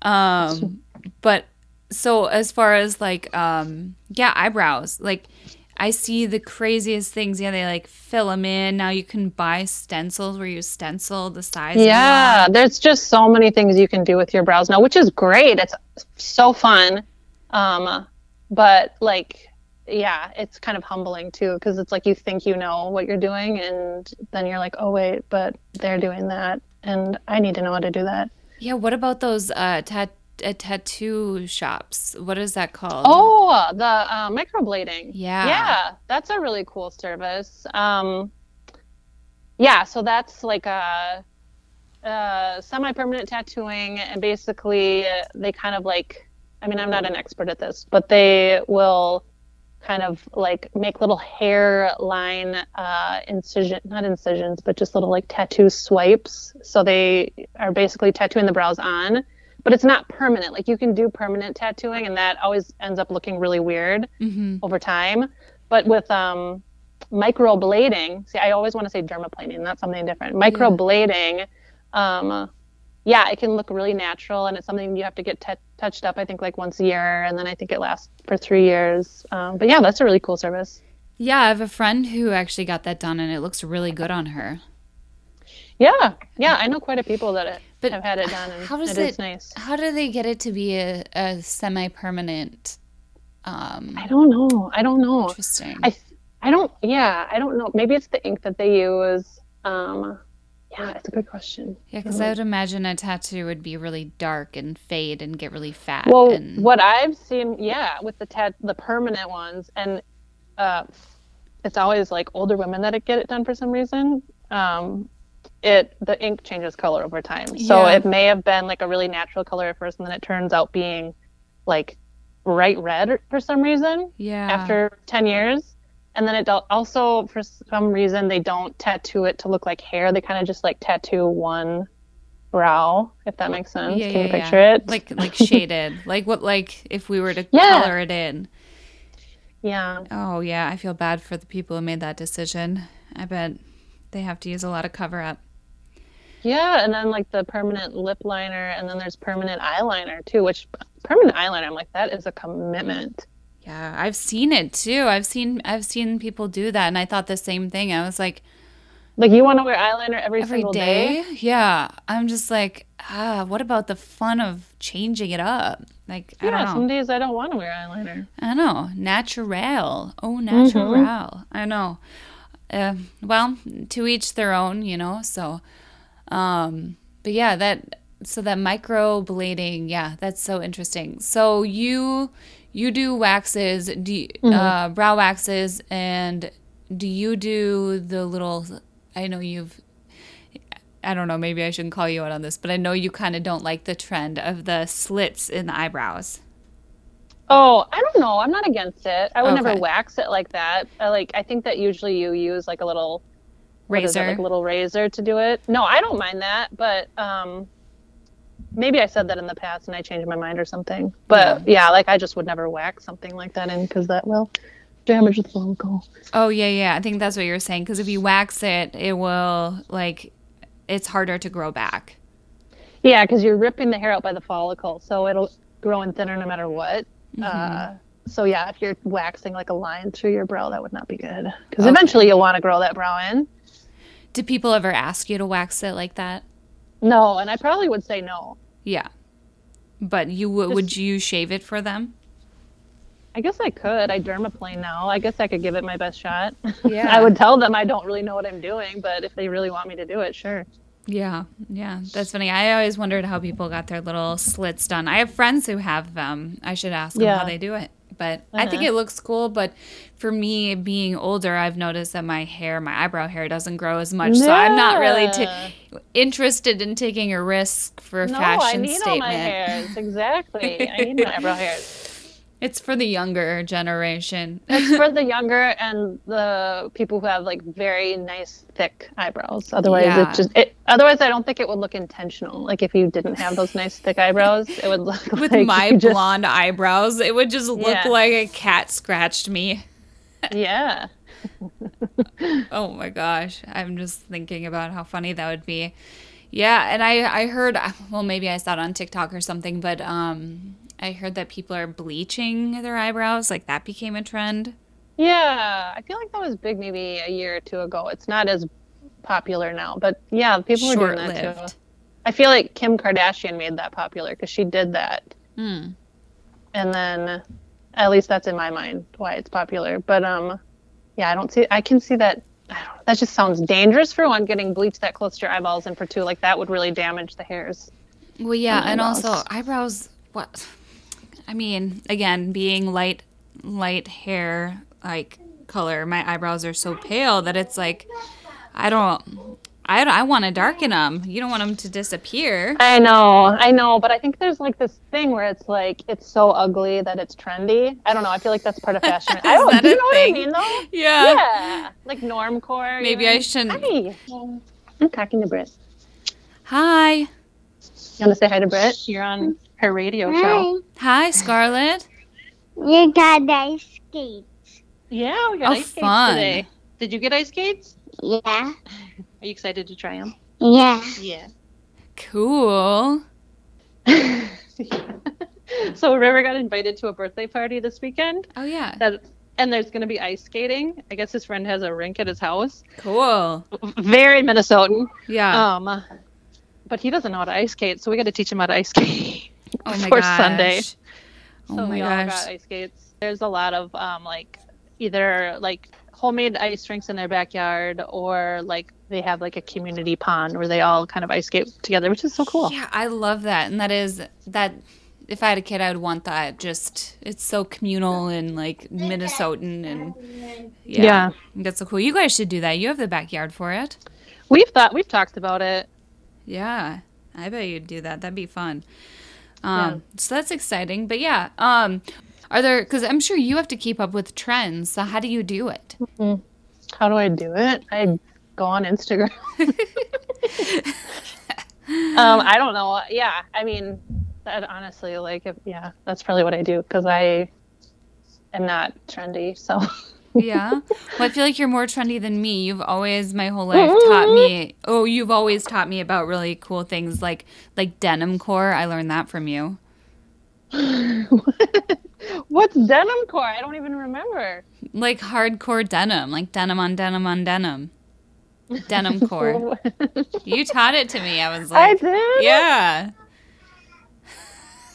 um, but so as far as like, um, yeah, eyebrows, like I see the craziest things. Yeah, they like fill them in. Now you can buy stencils where you stencil the size. Yeah, there's just so many things you can do with your brows now, which is great. It's so fun. Um, but like, yeah, it's kind of humbling too because it's like you think you know what you're doing, and then you're like, oh wait, but they're doing that, and I need to know how to do that. Yeah. What about those uh, tat- uh, tattoo shops? What is that called? Oh, the uh, microblading. Yeah. Yeah, that's a really cool service. Um, yeah, so that's like a, uh semi-permanent tattooing, and basically uh, they kind of like. I mean, I'm not an expert at this, but they will kind of like make little hairline uh, incision, not incisions, but just little like tattoo swipes. So they are basically tattooing the brows on, but it's not permanent. Like you can do permanent tattooing, and that always ends up looking really weird hmm over time. But with um, microblading, see, I always want to say dermaplaning, not something different. Microblading, um, yeah, it can look really natural, and it's something you have to get t- touched up. I think like once a year, and then I think it lasts for three years. Um, but yeah, that's a really cool service. Yeah, I have a friend who actually got that done, and it looks really good on her. Yeah, yeah, I know quite a people that it, But I've had it done, and how does it- nice. How do they get it to be a, a semi-permanent? Um, I don't know. I don't know. interesting. I, I don't. Yeah, I don't know. Maybe it's the ink that they use. Um, yeah, it's a good question. yeah, because I would imagine a tattoo would be really dark and fade and get really fat. Well, and, what I've seen, yeah, with the tat, the permanent ones, and uh, it's always like older women that get it done for some reason. Um, it the ink changes color over time, so Yeah. it may have been like a really natural color at first, and then it turns out being like bright red for some reason Yeah. after 10 years. And then it also, for some reason, they don't tattoo it to look like hair. They kind of just like tattoo one brow, if that makes sense. yeah, Can you yeah, picture yeah. it? Like like shaded. like what like if we were to Yeah. color it in. yeah. Oh yeah, I feel bad for the people who made that decision. I bet they have to use a lot of cover up. Yeah. And then like the permanent lip liner, and then there's permanent eyeliner too, which permanent eyeliner, I'm like, that is a commitment. Yeah, I've seen it too. I've seen I've seen people do that and I thought the same thing. I was like Like, you want to wear eyeliner every, every single day? day? Yeah. I'm just like, ah, what about the fun of changing it up? Like I Yeah, don't know. some days I don't want to wear eyeliner. I know. Natural. Oh, natural. I know. Uh, well, to each their own, you know. So, um, but yeah, that so that microblading, yeah, that's so interesting. So you you do waxes, do you, uh, brow waxes, and do you do the little? I know you've. I don't know. Maybe I shouldn't call you out on this, but I know you kind of don't like the trend of the slits in the eyebrows. Oh, I don't know. I'm not against it. I would never wax it like that. I like I think that usually you use like a little what is it, Razor. like little razor to do it. No, I don't mind that, but um maybe I said that in the past and I changed my mind or something. But yeah, like I just would never wax something like that in because that will damage the follicle. Oh yeah, yeah. I think that's what you're saying. Because if you wax it, it will like it's harder to grow back. Yeah, because you're ripping the hair out by the follicle, so it'll grow in thinner no matter what. Uh, so yeah, if you're waxing like a line through your brow, that would not be good. Because Okay. eventually you'll want to grow that brow in. Did people ever ask you to wax it like that? No, and I probably would say no. Yeah, but you would. Would you shave it for them? I guess I could. I dermaplane now. I guess I could give it my best shot. Yeah. I would tell them I don't really know what I'm doing, but if they really want me to do it, sure. Yeah, yeah. That's funny. I always wondered how people got their little slits done. I have friends who have them. I should ask them Yeah. how they do it. But I think Uh-huh. it looks cool. But for me, being older, I've noticed that my hair, my eyebrow hair, doesn't grow as much. So I'm not really t- interested in taking a risk for a No, fashion I need statement. all my hairs. Exactly. I need my eyebrow hairs. It's for the younger generation. It's for the younger and the people who have like very nice thick eyebrows. Otherwise, Yeah. it just it. Otherwise, I don't think it would look intentional. Like if you didn't have those nice thick eyebrows, it would look With like my you just, blonde eyebrows, it would just look Yeah. like a cat scratched me. Yeah. Oh my gosh. I'm just thinking about how funny that would be. Yeah, and I I heard well maybe I saw it on TikTok or something, but um I heard that people are bleaching their eyebrows, like that became a trend. Yeah, I feel like that was big maybe a year or two ago. It's not as popular now, but yeah, people are doing that too. I feel like Kim Kardashian made that popular because she did that, Hmm. and then at least that's in my mind why it's popular. But um, yeah, I don't see. I can see that. I don't, that just sounds dangerous for one getting bleach that close to your eyeballs, and for two, like that would really damage the hairs. Well, yeah, and also eyebrows. What? I mean, again, being light, light hair like color, my eyebrows are so pale that it's like, I don't, I I want to darken them. You don't want them to disappear. I know, I know, but I think there's like this thing where it's like it's so ugly that it's trendy. I don't know. I feel like that's part of fashion. I don't. that do you a know thing? what I mean, though? Yeah. Yeah, like normcore. Maybe I shouldn't. Hi. I'm talking to Britt. Hi, You want to say hi to Britt? You're on her radio show. hi, Scarlett. You got ice skates. Yeah, we got Oh, ice skates fun. today. Did you get ice skates? Yeah. Are you excited to try them? Yeah. Yeah. Cool. so River got invited to a birthday party this weekend. Oh yeah. That and there's going to be ice skating. I guess his friend has a rink at his house. Cool. Very Minnesotan. Yeah. Um, but he doesn't know how to ice skate, so we got to teach him how to ice skate oh my before gosh. Sunday. Oh so my we all got ice skates. There's a lot of um, like either like homemade ice rinks in their backyard, or like they have like a community pond where they all kind of ice skate together, which is so cool. Yeah, I love that. And that is that if I had a kid I would want that. Just it's so communal and like Minnesotan and Yeah. Yeah. That's so cool. You guys should do that. You have the backyard for it. We've thought we've talked about it. Yeah. I bet you'd do that. That'd be fun. Um, So that's exciting. But yeah. Um, are there, because I'm sure you have to keep up with trends. So how do you do it? How do I do it? I go on Instagram. um, I don't know. Yeah, I mean, that honestly, like, if, yeah, that's probably what I do because I am not trendy. So Yeah. Well, I feel like you're more trendy than me. You've always, my whole life, mm-hmm. taught me. Oh, you've always taught me about really cool things like like denim core. I learned that from you. what's denim core? I don't even remember. Like hardcore denim, like denim on denim on denim. Denim core. You taught it to me. I was like, I did. yeah.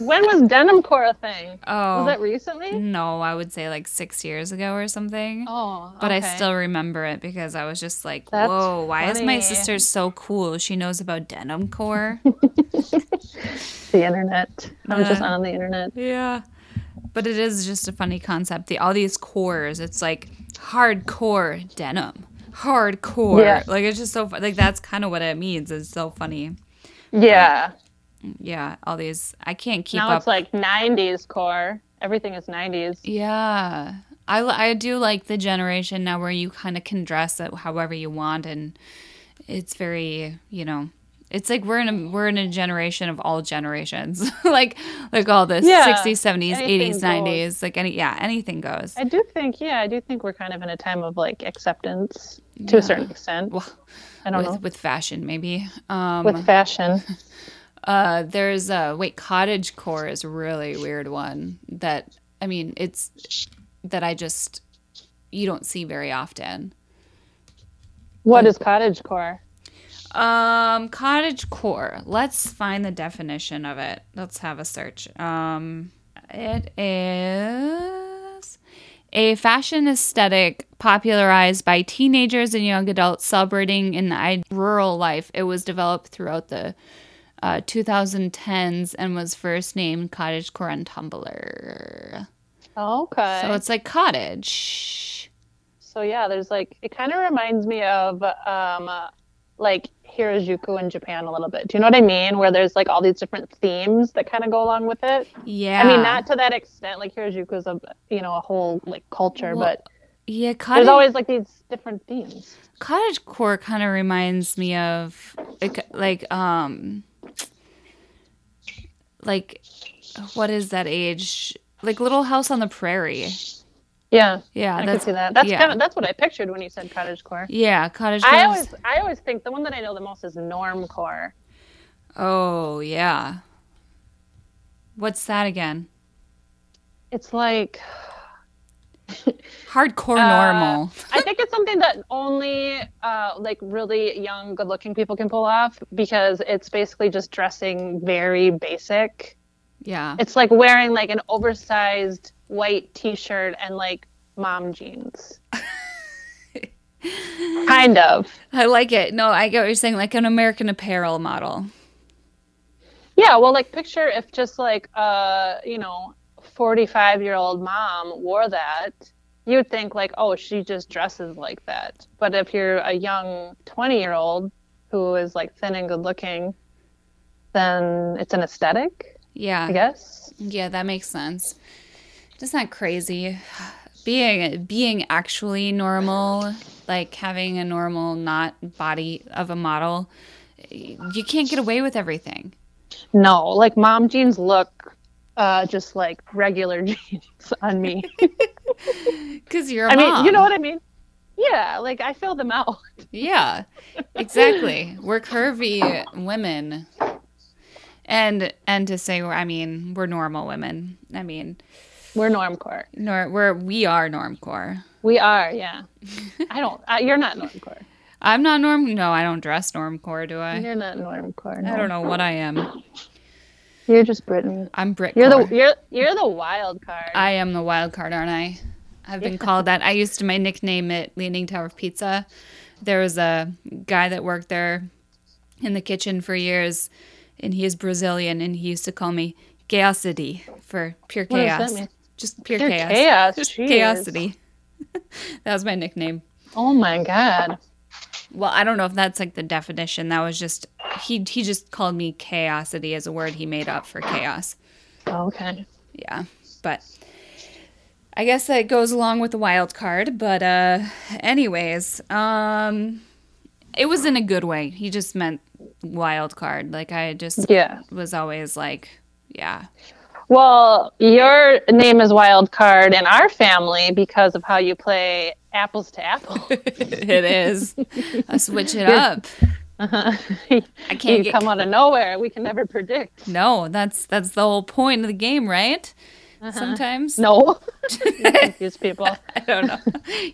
When was denim core a thing? Oh. Was that recently? No, I would say like six years ago or something. Oh, But I still remember it because I was just like, That's whoa, why is my sister so cool? She knows about denim core. the internet. I was just Uh, on the internet. Yeah. But it is just a funny concept. The all these cores, it's like hardcore denim. Hardcore. Yeah. Like it's just so like that's kind of what it means. It's so funny. Yeah. Yeah, all these I can't keep now up. it's like 90s core. Everything is 90s. yeah. I I do like the generation now where you kind of can dress it however you want and it's very, you know, it's like we're in a we're in a generation of all generations. like like all the Yeah, 60s, 70s, 80s, goes. 90s, like any yeah, anything goes. I do think, yeah, I do think we're kind of in a time of like acceptance to a certain extent. Well, I don't with know. with fashion maybe. Um With fashion. uh there's a wait, cottage core is a really weird one that I mean, it's that I just you don't see very often. What is cottage core? Um, cottage core. Let's find the definition of it. Let's have a search. Um, it is a fashion aesthetic popularized by teenagers and young adults celebrating an i- rural life. It was developed throughout the uh, 2010s and was first named cottagecore on Tumblr. Okay. So it's like cottage. So yeah, there's like it kind of reminds me of um like Harajuku in Japan a little bit. Do you know what I mean? Where there's like all these different themes that kind of go along with it. Yeah. I mean, not to that extent. Like Harajuku is a you know a whole like culture, Well, but yeah, cottage. there's always like these different themes. cottage core kind of reminds me of like, like um like what is that age like little house on the prairie Yeah, yeah I can that's see that. That's yeah. kind of that's what I pictured when you said cottage core. yeah cottage I core always I always think the one that I know the most is norm core. oh yeah what's that again It's like hardcore Uh, normal I think it's something that only uh, like really young, good-looking people can pull off because it's basically just dressing very basic. yeah It's like wearing like an oversized white T-shirt and like mom jeans. kind of. i like it no i get what you're saying like an american apparel model Yeah. Well, like picture if just like uh, you know, forty-five-year-old mom wore that. You'd think like, oh, she just dresses like that. But if you're a young twenty-year-old who is like thin and good-looking, then it's an aesthetic, yeah I guess. Yeah, that makes sense. Just not that crazy. Being being actually normal, like having a normal not body of a model, you can't get away with everything. No, like mom jeans look uh, just like regular jeans on me. Cuz you're a I mean, you know what I mean? Yeah, like I fill them out. Yeah. Exactly. We're curvy women. And and to say I mean, we're normal women. I mean, We're normcore. nor we're we are normcore. We are, yeah. I don't. Uh, you're not normcore. I'm not norm no, I don't dress normcore, do I? You're not normcore. No. I don't know what I am. You're just Brittany. I'm Brit. You're the you're you're the wild card. I am the wild card, aren't I? I've been called that. I used to my nickname at Leaning Tower of Pizza. There was a guy that worked there in the kitchen for years, and he is Brazilian, and he used to call me Chaosity for pure What chaos. Just pure, Pure chaos. chaos, Just jeez. chaosity. that was my nickname. Oh my god. Well, I don't know if that's like the definition. That was just he he just called me chaosity as a word he made up for chaos. Okay. Yeah. But I guess that goes along with the wild card, but uh anyways, um it was in a good way. He just meant wild card. Like I just Yeah. was always like, yeah. Well, your name is Wild Card in our family because of how you play apples to apple. it is. I switch it up. uh-huh. I can't get come out of nowhere. We can never predict. No, that's that's the whole point of the game, right? Sometimes. No. You confuse people. I don't know.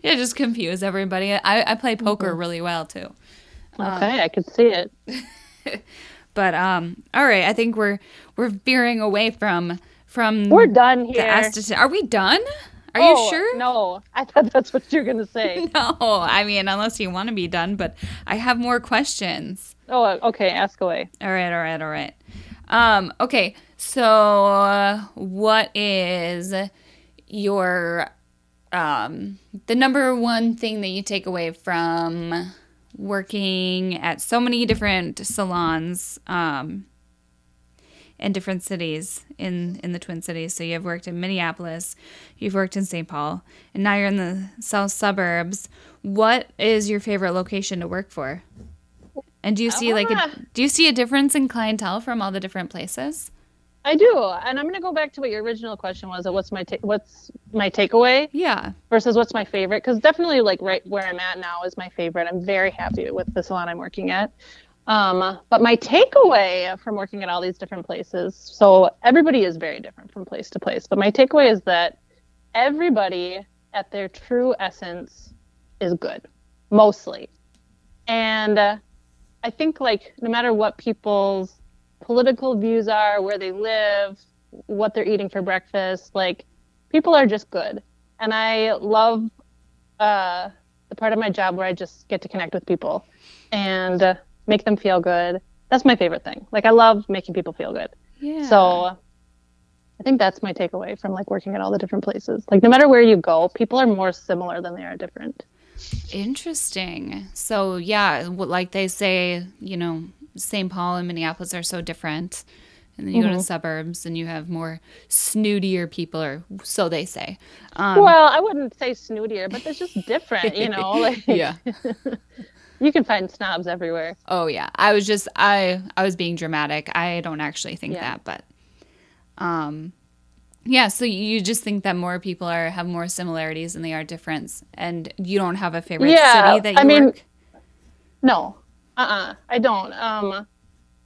yeah, just confuse everybody. I, I play poker really well too. Okay, I could see it. But um all right, I think we're we're veering away from from We're done here. Aston. Are we done? Are Oh, you sure? No, I thought that's what you're gonna say. No, I mean unless you want to be done, but I have more questions. oh, okay. Ask away. All right, all right, all right. Um, okay, so uh, what is your um the number one thing that you take away from working at so many different salons um in different cities in in the Twin Cities. So you've worked in Minneapolis, you've worked in St. Paul, and now you're in the south suburbs. What is your favorite location to work for? And do you see like a, Ah. do you see a difference in clientele from all the different places? I do, and I'm gonna go back to what your original question was. Of what's my ta- what's my takeaway Yeah. versus what's my favorite? Because definitely, like right where I'm at now is my favorite. I'm very happy with the salon I'm working at. Um, but my takeaway from working at all these different places, so everybody is very different from place to place. But my takeaway is that everybody, at their true essence, is good, mostly. And uh, I think like no matter what people's political views are, where they live, what they're eating for breakfast, like people are just good. And I love uh, the part of my job where I just get to connect with people and uh, make them feel good. That's my favorite thing. Like I love making people feel good. Yeah. So I think that's my takeaway from like working at all the different places. Like no matter where you go, people are more similar than they are different. Interesting. So yeah, like they say, you know, St. Paul and Minneapolis are so different. And then you Mm-hmm. go to suburbs and you have more snootier people, or so they say. Um, well, I wouldn't say snootier, but it's just different, you know. Like yeah. you can find snobs everywhere. Oh yeah. I was just I I was being dramatic. I don't actually think Yeah. that, but um yeah, so you just think that more people are have more similarities than they are difference and you don't have a favorite Yeah, city that you I mean- work? No, uh, uh I don't. Um,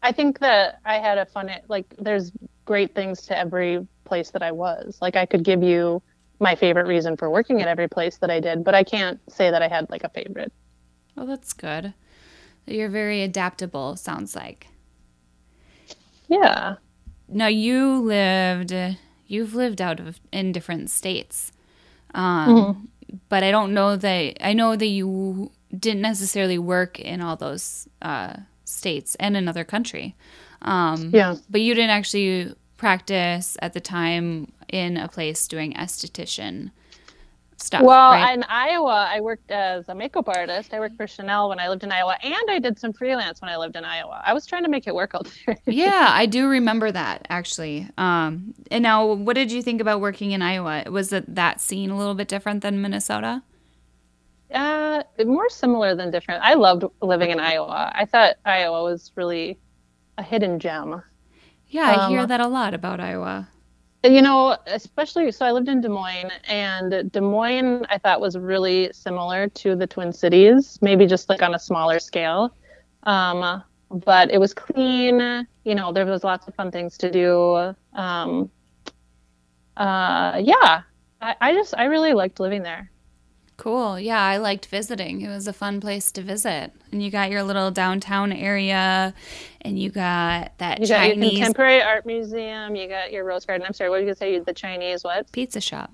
I think that I had a fun. Like, there's great things to every place that I was. Like, I could give you my favorite reason for working at every place that I did, but I can't say that I had like a favorite. Well, that's good. You're very adaptable, sounds like. Yeah. Now you lived you've lived out of in different states. Um but I don't know that I know that you didn't necessarily work in all those uh states and another country. Um Yeah. but you didn't actually practice at the time in a place doing esthetician stuff. Well, right? in Iowa, I worked as a makeup artist. I worked for Chanel when I lived in Iowa, and I did some freelance when I lived in Iowa. I was trying to make it work out there. yeah, I do remember that actually. Um, and now, what did you think about working in Iowa? Was it that scene a little bit different than Minnesota? Uh, more similar than different. I loved living in Iowa. I thought Iowa was really a hidden gem. Yeah, I hear Um, that a lot about Iowa. You know, especially so I lived in Des Moines, and Des Moines I thought was really similar to the Twin Cities, maybe just like on a smaller scale. Um, but it was clean. You know, there was lots of fun things to do. Um, uh, yeah, I, I just I really liked living there. Cool. Yeah, I liked visiting. It was a fun place to visit. And you got your little downtown area, and you got that You got your Chinese contemporary art museum. You got your rose garden. I'm sorry, what did you gonna say? The Chinese what? pizza shop.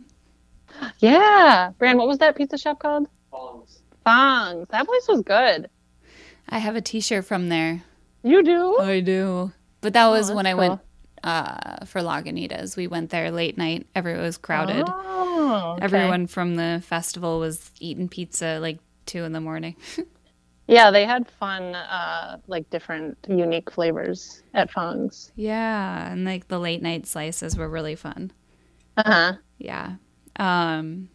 Yeah, Brand. What was that pizza shop called? Fong's. Fong's. That place was good. I have a T-shirt from there. You do? I do. But that was Oh, when I that's went uh, for Lagunitas. We went there late night. Everyone was crowded. Oh, okay. Everyone from the festival was eating pizza like two in the morning. Yeah, they had fun, uh, like different unique flavors at Fong's. yeah, and like the late night slices were really fun. Uh huh. Yeah. Um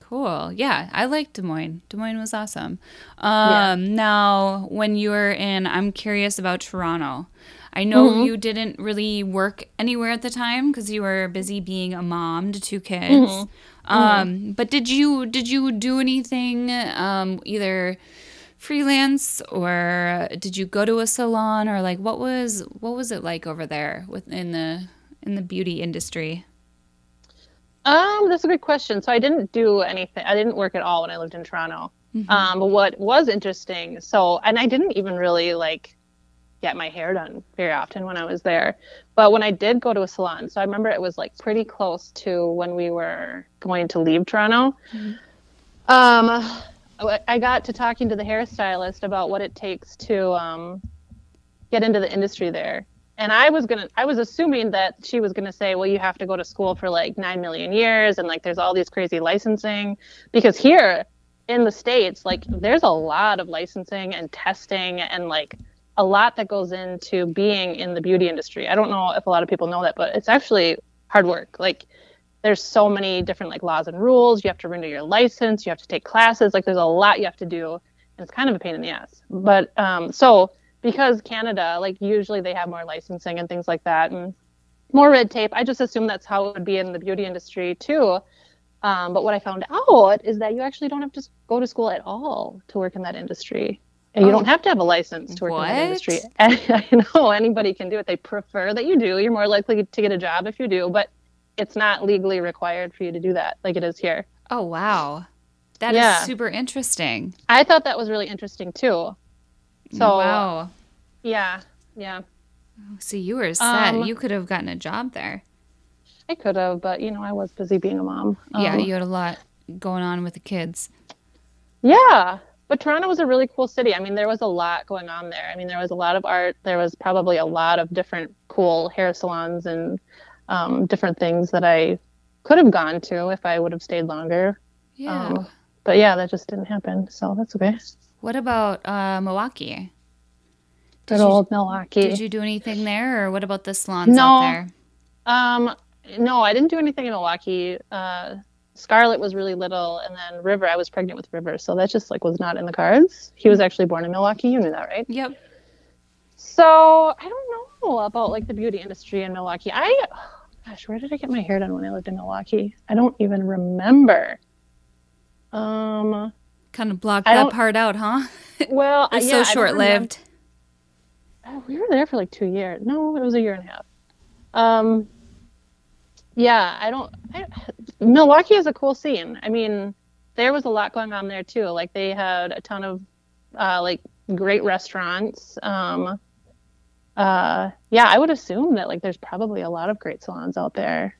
cool. Yeah, I liked Des Moines. Des Moines was awesome. Um now when you were in I'm curious about Toronto. I know you didn't really work anywhere at the time cuz you were busy being a mom to two kids. Um but did you did you do anything um either freelance or did you go to a salon or like what was what was it like over there within the in the beauty industry? Um, that's a good question. So I didn't do anything. I didn't work at all when I lived in Toronto. Um, but what was interesting, so and I didn't even really like get my hair done very often when I was there. But when I did go to a salon, so I remember it was like pretty close to when we were going to leave Toronto. Um, I- I got to talking to the hairstylist about what it takes to um, get into the industry there. And I was gonna, I was assuming that she was gonna say, well, you have to go to school for like nine million years, and like there's all these crazy licensing. Because here in the states, like there's a lot of licensing and testing and like a lot that goes into being in the beauty industry. I don't know if a lot of people know that, but it's actually hard work. Like there's so many different like laws and rules. You have to renew your license. You have to take classes. Like there's a lot you have to do, and it's kind of a pain in the ass. But um, so because Canada, like usually they have more licensing and things like that, and more red tape. I just assume that's how it would be in the beauty industry too. Um, but what I found out is that you actually don't have to go to school at all to work in that industry. And you Oh. don't have to have a license to work in What? that industry. And I know anybody can do it. They prefer that you do. You're more likely to get a job if you do, but it's not legally required for you to do that like it is here. Oh wow. that is Yeah. super interesting. I thought that was really interesting too. So wow. yeah, yeah, So you were set. Um, you could have gotten a job there. I could have, but you know, I was busy being a mom. yeah, Um, you had a lot going on with the kids. Yeah, but Toronto was a really cool city. I mean, there was a lot going on there. I mean, there was a lot of art. There was probably a lot of different cool hair salons and um, different things that I could have gone to if I would have stayed longer. Yeah. Um, but yeah, that just didn't happen. So that's okay. what about uh, Milwaukee? Good you- old Milwaukee. Did you do anything there, or what about the salons No. out there? Um, no, I didn't do anything in Milwaukee. Uh, Scarlett was really little, and then River, I was pregnant with River, so that just like was not in the cards. He was actually born in Milwaukee. You knew that, right? Yep. So I don't know about like the beauty industry in Milwaukee. I, gosh, where did I get my hair done when I lived in Milwaukee? I don't even remember. Um, Kind of blocked that part out, huh? well, It's yeah, so short lived. remember- We were there for like two years. No, it was a year and a half. Um, yeah, I don't. I, Milwaukee is a cool scene. I mean, there was a lot going on there too. Like they had a ton of uh, like great restaurants. Um, uh, yeah, I would assume that like there's probably a lot of great salons out there,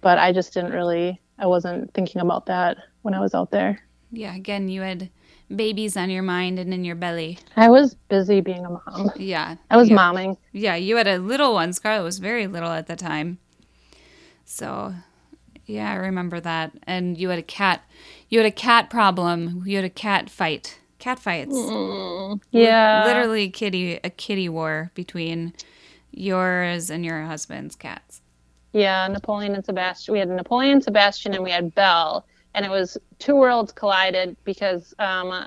but I just didn't really. I wasn't thinking about that when I was out there. Yeah, again, you had babies on your mind and in your belly. I was busy being a mom. Yeah. I was yeah. momming. Yeah, you had a little one. Scarlett was very little at the time. So, yeah, I remember that. And you had a cat. You had a cat problem. You had a cat fight. Cat fights. Yeah, Literally kitty a kitty war between yours and your husband's cats. Yeah, Napoleon and Sebastian. We had Napoleon, Sebastian, and we had Belle, and it was two worlds collided because um,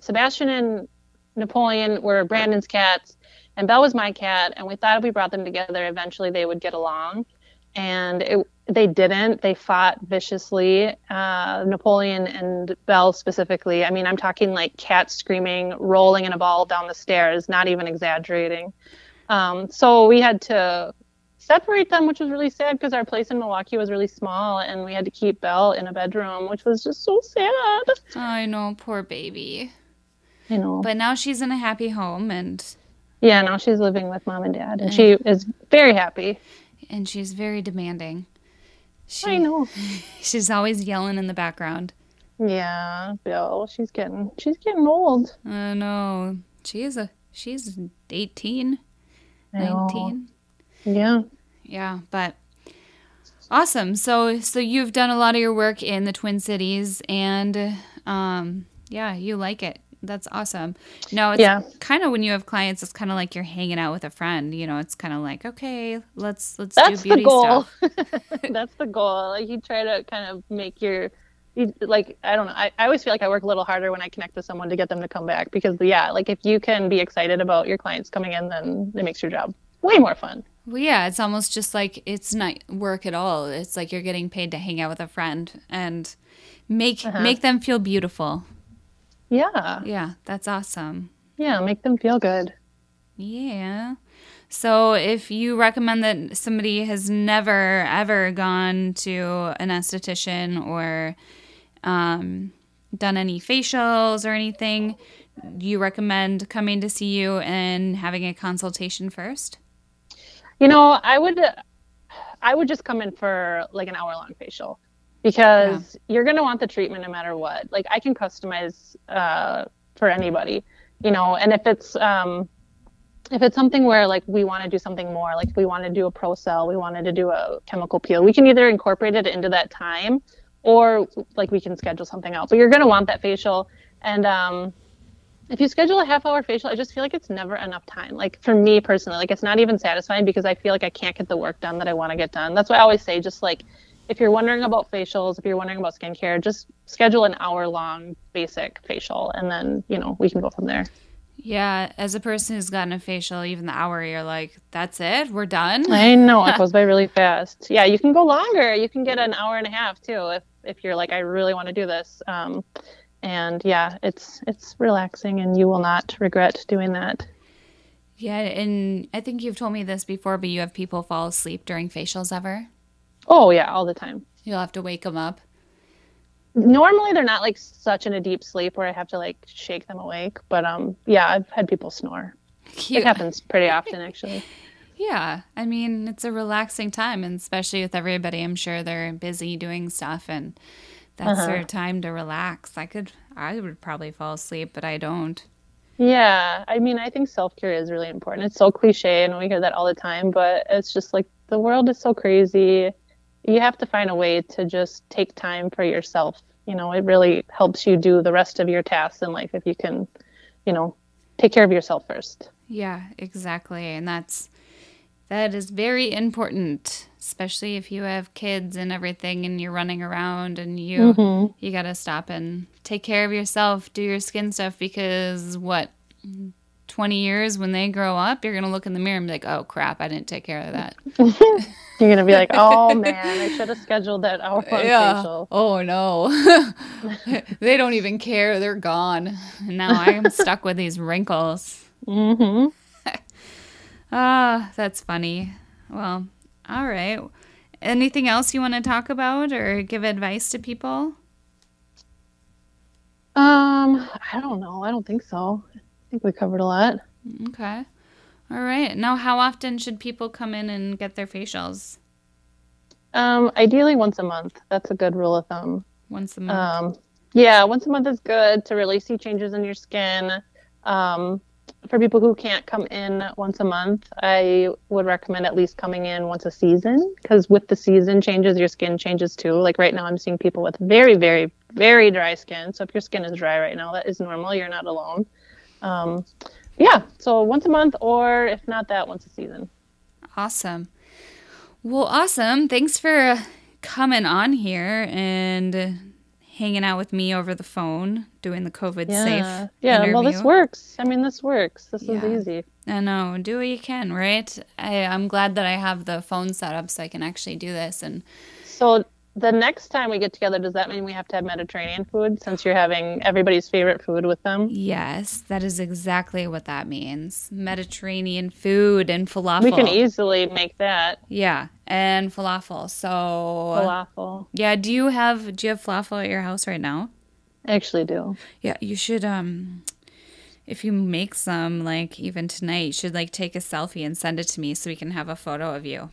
Sebastian and Napoleon were Brandon's cats, and Belle was my cat, and we thought if we brought them together, eventually they would get along, and it, they didn't. They fought viciously. Uh, Napoleon and Belle specifically. I mean, I'm talking like cats screaming, rolling in a ball down the stairs, not even exaggerating. Um, so we had to separate them, which was really sad because our place in Milwaukee was really small and we had to keep Belle in a bedroom, which was just so sad. I know, poor baby. I know. But now she's in a happy home and yeah, now she's living with mom and dad and she is very happy. And she's very demanding. She, I know. She's always yelling in the background. Yeah, Bill, she's getting she's getting old. I know. She is a she's 18, 19. Yeah. Yeah, but Awesome. So so you've done a lot of your work in the Twin Cities and um yeah, you like it. That's awesome. No, it's Yeah. kind of when you have clients, it's kind of like you're hanging out with a friend. You know, it's kind of like, okay, let's let's That's do the beauty goal. stuff. That's the goal. Like you try to kind of make your you, like I don't know. I, I always feel like I work a little harder when I connect with someone to get them to come back because yeah, like if you can be excited about your clients coming in, then it makes your job way more fun. Well, yeah, it's almost just like it's not work at all. It's like you're getting paid to hang out with a friend and make Uh-huh. make them feel beautiful. Yeah, Yeah, that's awesome. yeah, make them feel good. Yeah. So if you recommend that somebody has never ever gone to an esthetician or um, done any facials or anything, you recommend coming to see you and having a consultation first? You know, I would I would just come in for like an hour long facial because you're going to want the treatment no matter what. Like I can customize uh, for anybody, you know, and if it's um if it's something where like we want to do something more, like we want to do a ProCell, we wanted to do a chemical peel, we can either incorporate it into that time or like we can schedule something out. But you're going to want that facial and um if you schedule a half hour facial, I just feel like it's never enough time. Like for me personally, like it's not even satisfying because I feel like I can't get the work done that I want to get done. That's why I always say just like if you're wondering about facials, if you're wondering about skincare, just schedule an hour long basic facial and then, you know, we can go from there. Yeah, as a person who's gotten a facial, even the hour, you're like, that's it, we're done. I know it goes by really fast. Yeah, you can go longer. You can get an hour and a half too if if you're like I really want to do this. Um and yeah, it's it's relaxing and you will not regret doing that. Yeah, and I think you've told me this before, but you have people fall asleep during facials ever? Oh yeah, all the time. You'll have to wake them up. normally they're not like such in a deep sleep where I have to like shake them awake. But um, yeah, I've had people snore. It happens pretty often actually. Yeah, I mean, it's a relaxing time, and especially with everybody, I'm sure they're busy doing stuff, and that's their time to relax. I could, I would probably fall asleep, but I don't. Yeah, I mean, I think self care is really important. It's so cliche, and we hear that all the time, but it's just like the world is so crazy. You have to find a way to just take time for yourself. You know, it really helps you do the rest of your tasks in life if you can, you know, take care of yourself first. Yeah, exactly, and that's that is very important, especially if you have kids and everything, and you're running around, and you mm-hmm. you got to stop and take care of yourself, do your skin stuff, because what. 20 years when they grow up, you're going to look in the mirror and be like, oh crap, I didn't take care of that. You're gonna be like, oh man, I should have scheduled that hour long facial. Oh no. they don't even care. They're gone. And now I'm stuck with these wrinkles. hmm Ah, that's funny. Well, all right. Anything else you want to talk about or give advice to people? Um, I don't know. I don't think so. I think we covered a lot. Okay. All right. Now, how often should people come in and get their facials? Um, ideally once a month. That's a good rule of thumb. Once a month. Um, yeah, once a month is good to really see changes in your skin. Um, for people who can't come in once a month, I would recommend at least coming in once a season because with the season changes, your skin changes too. Like right now, I'm seeing people with very, very, very dry skin. So if your skin is dry right now, that is normal. You're not alone. Um, yeah, so once a month, or if not that, once a season. Awesome. Well, awesome. Thanks for coming on here and hanging out with me over the phone, doing the COVID Yeah, safe. yeah. Well, this works. I mean, this works. This Yeah. is easy. I know. Do what you can, right? I, I'm glad that I have the phone set up so I can actually do this. And So the next time we get together, does that mean we have to have Mediterranean food since you're having everybody's favorite food with them? yes, that is exactly what that means. Mediterranean food and falafel. We can easily make that Yeah, and falafel. So falafel. yeah, do you have do you have falafel at your house right now? I actually do. Yeah, you should um if you make some like even tonight, you should like take a selfie and send it to me so we can have a photo of you.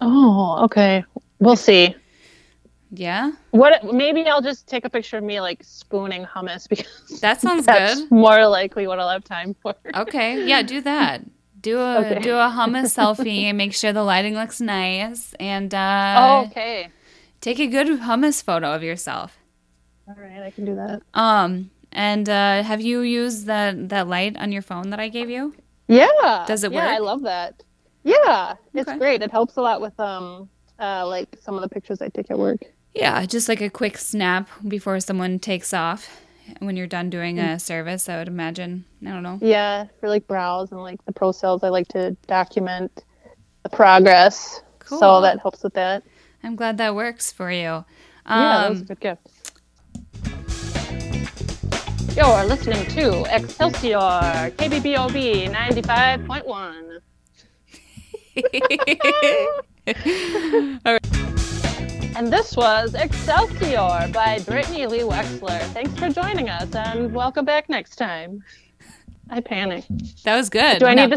Oh, okay. We'll see. Yeah? What? Maybe I'll just take a picture of me like spooning hummus because That sounds that's good. more likely what I'll have time for. Okay. Yeah, do that. Do a Okay. do a hummus selfie and make sure the lighting looks nice and uh, oh, okay. take a good hummus photo of yourself. All right, I can do that. Um and uh, have you used that that light on your phone that I gave you? Yeah. Does it Yeah, I love that. Yeah, it's Okay. great. It helps a lot with um uh like some of the pictures I take at work. Yeah, just like a quick snap before someone takes off when you're done doing Mm. a service, I would imagine. I don't know. Yeah, for like brows and like the ProCells, I like to document the progress. Cool. So that helps with that. I'm glad that works for you. yeah, that was a Um, good gift. You're listening to Excelsior KBBOB 95.1. And this was Excelsior by Brittany Lee Wexler. Thanks for joining us and welcome back next time. I panicked. that was good. Do I No. need to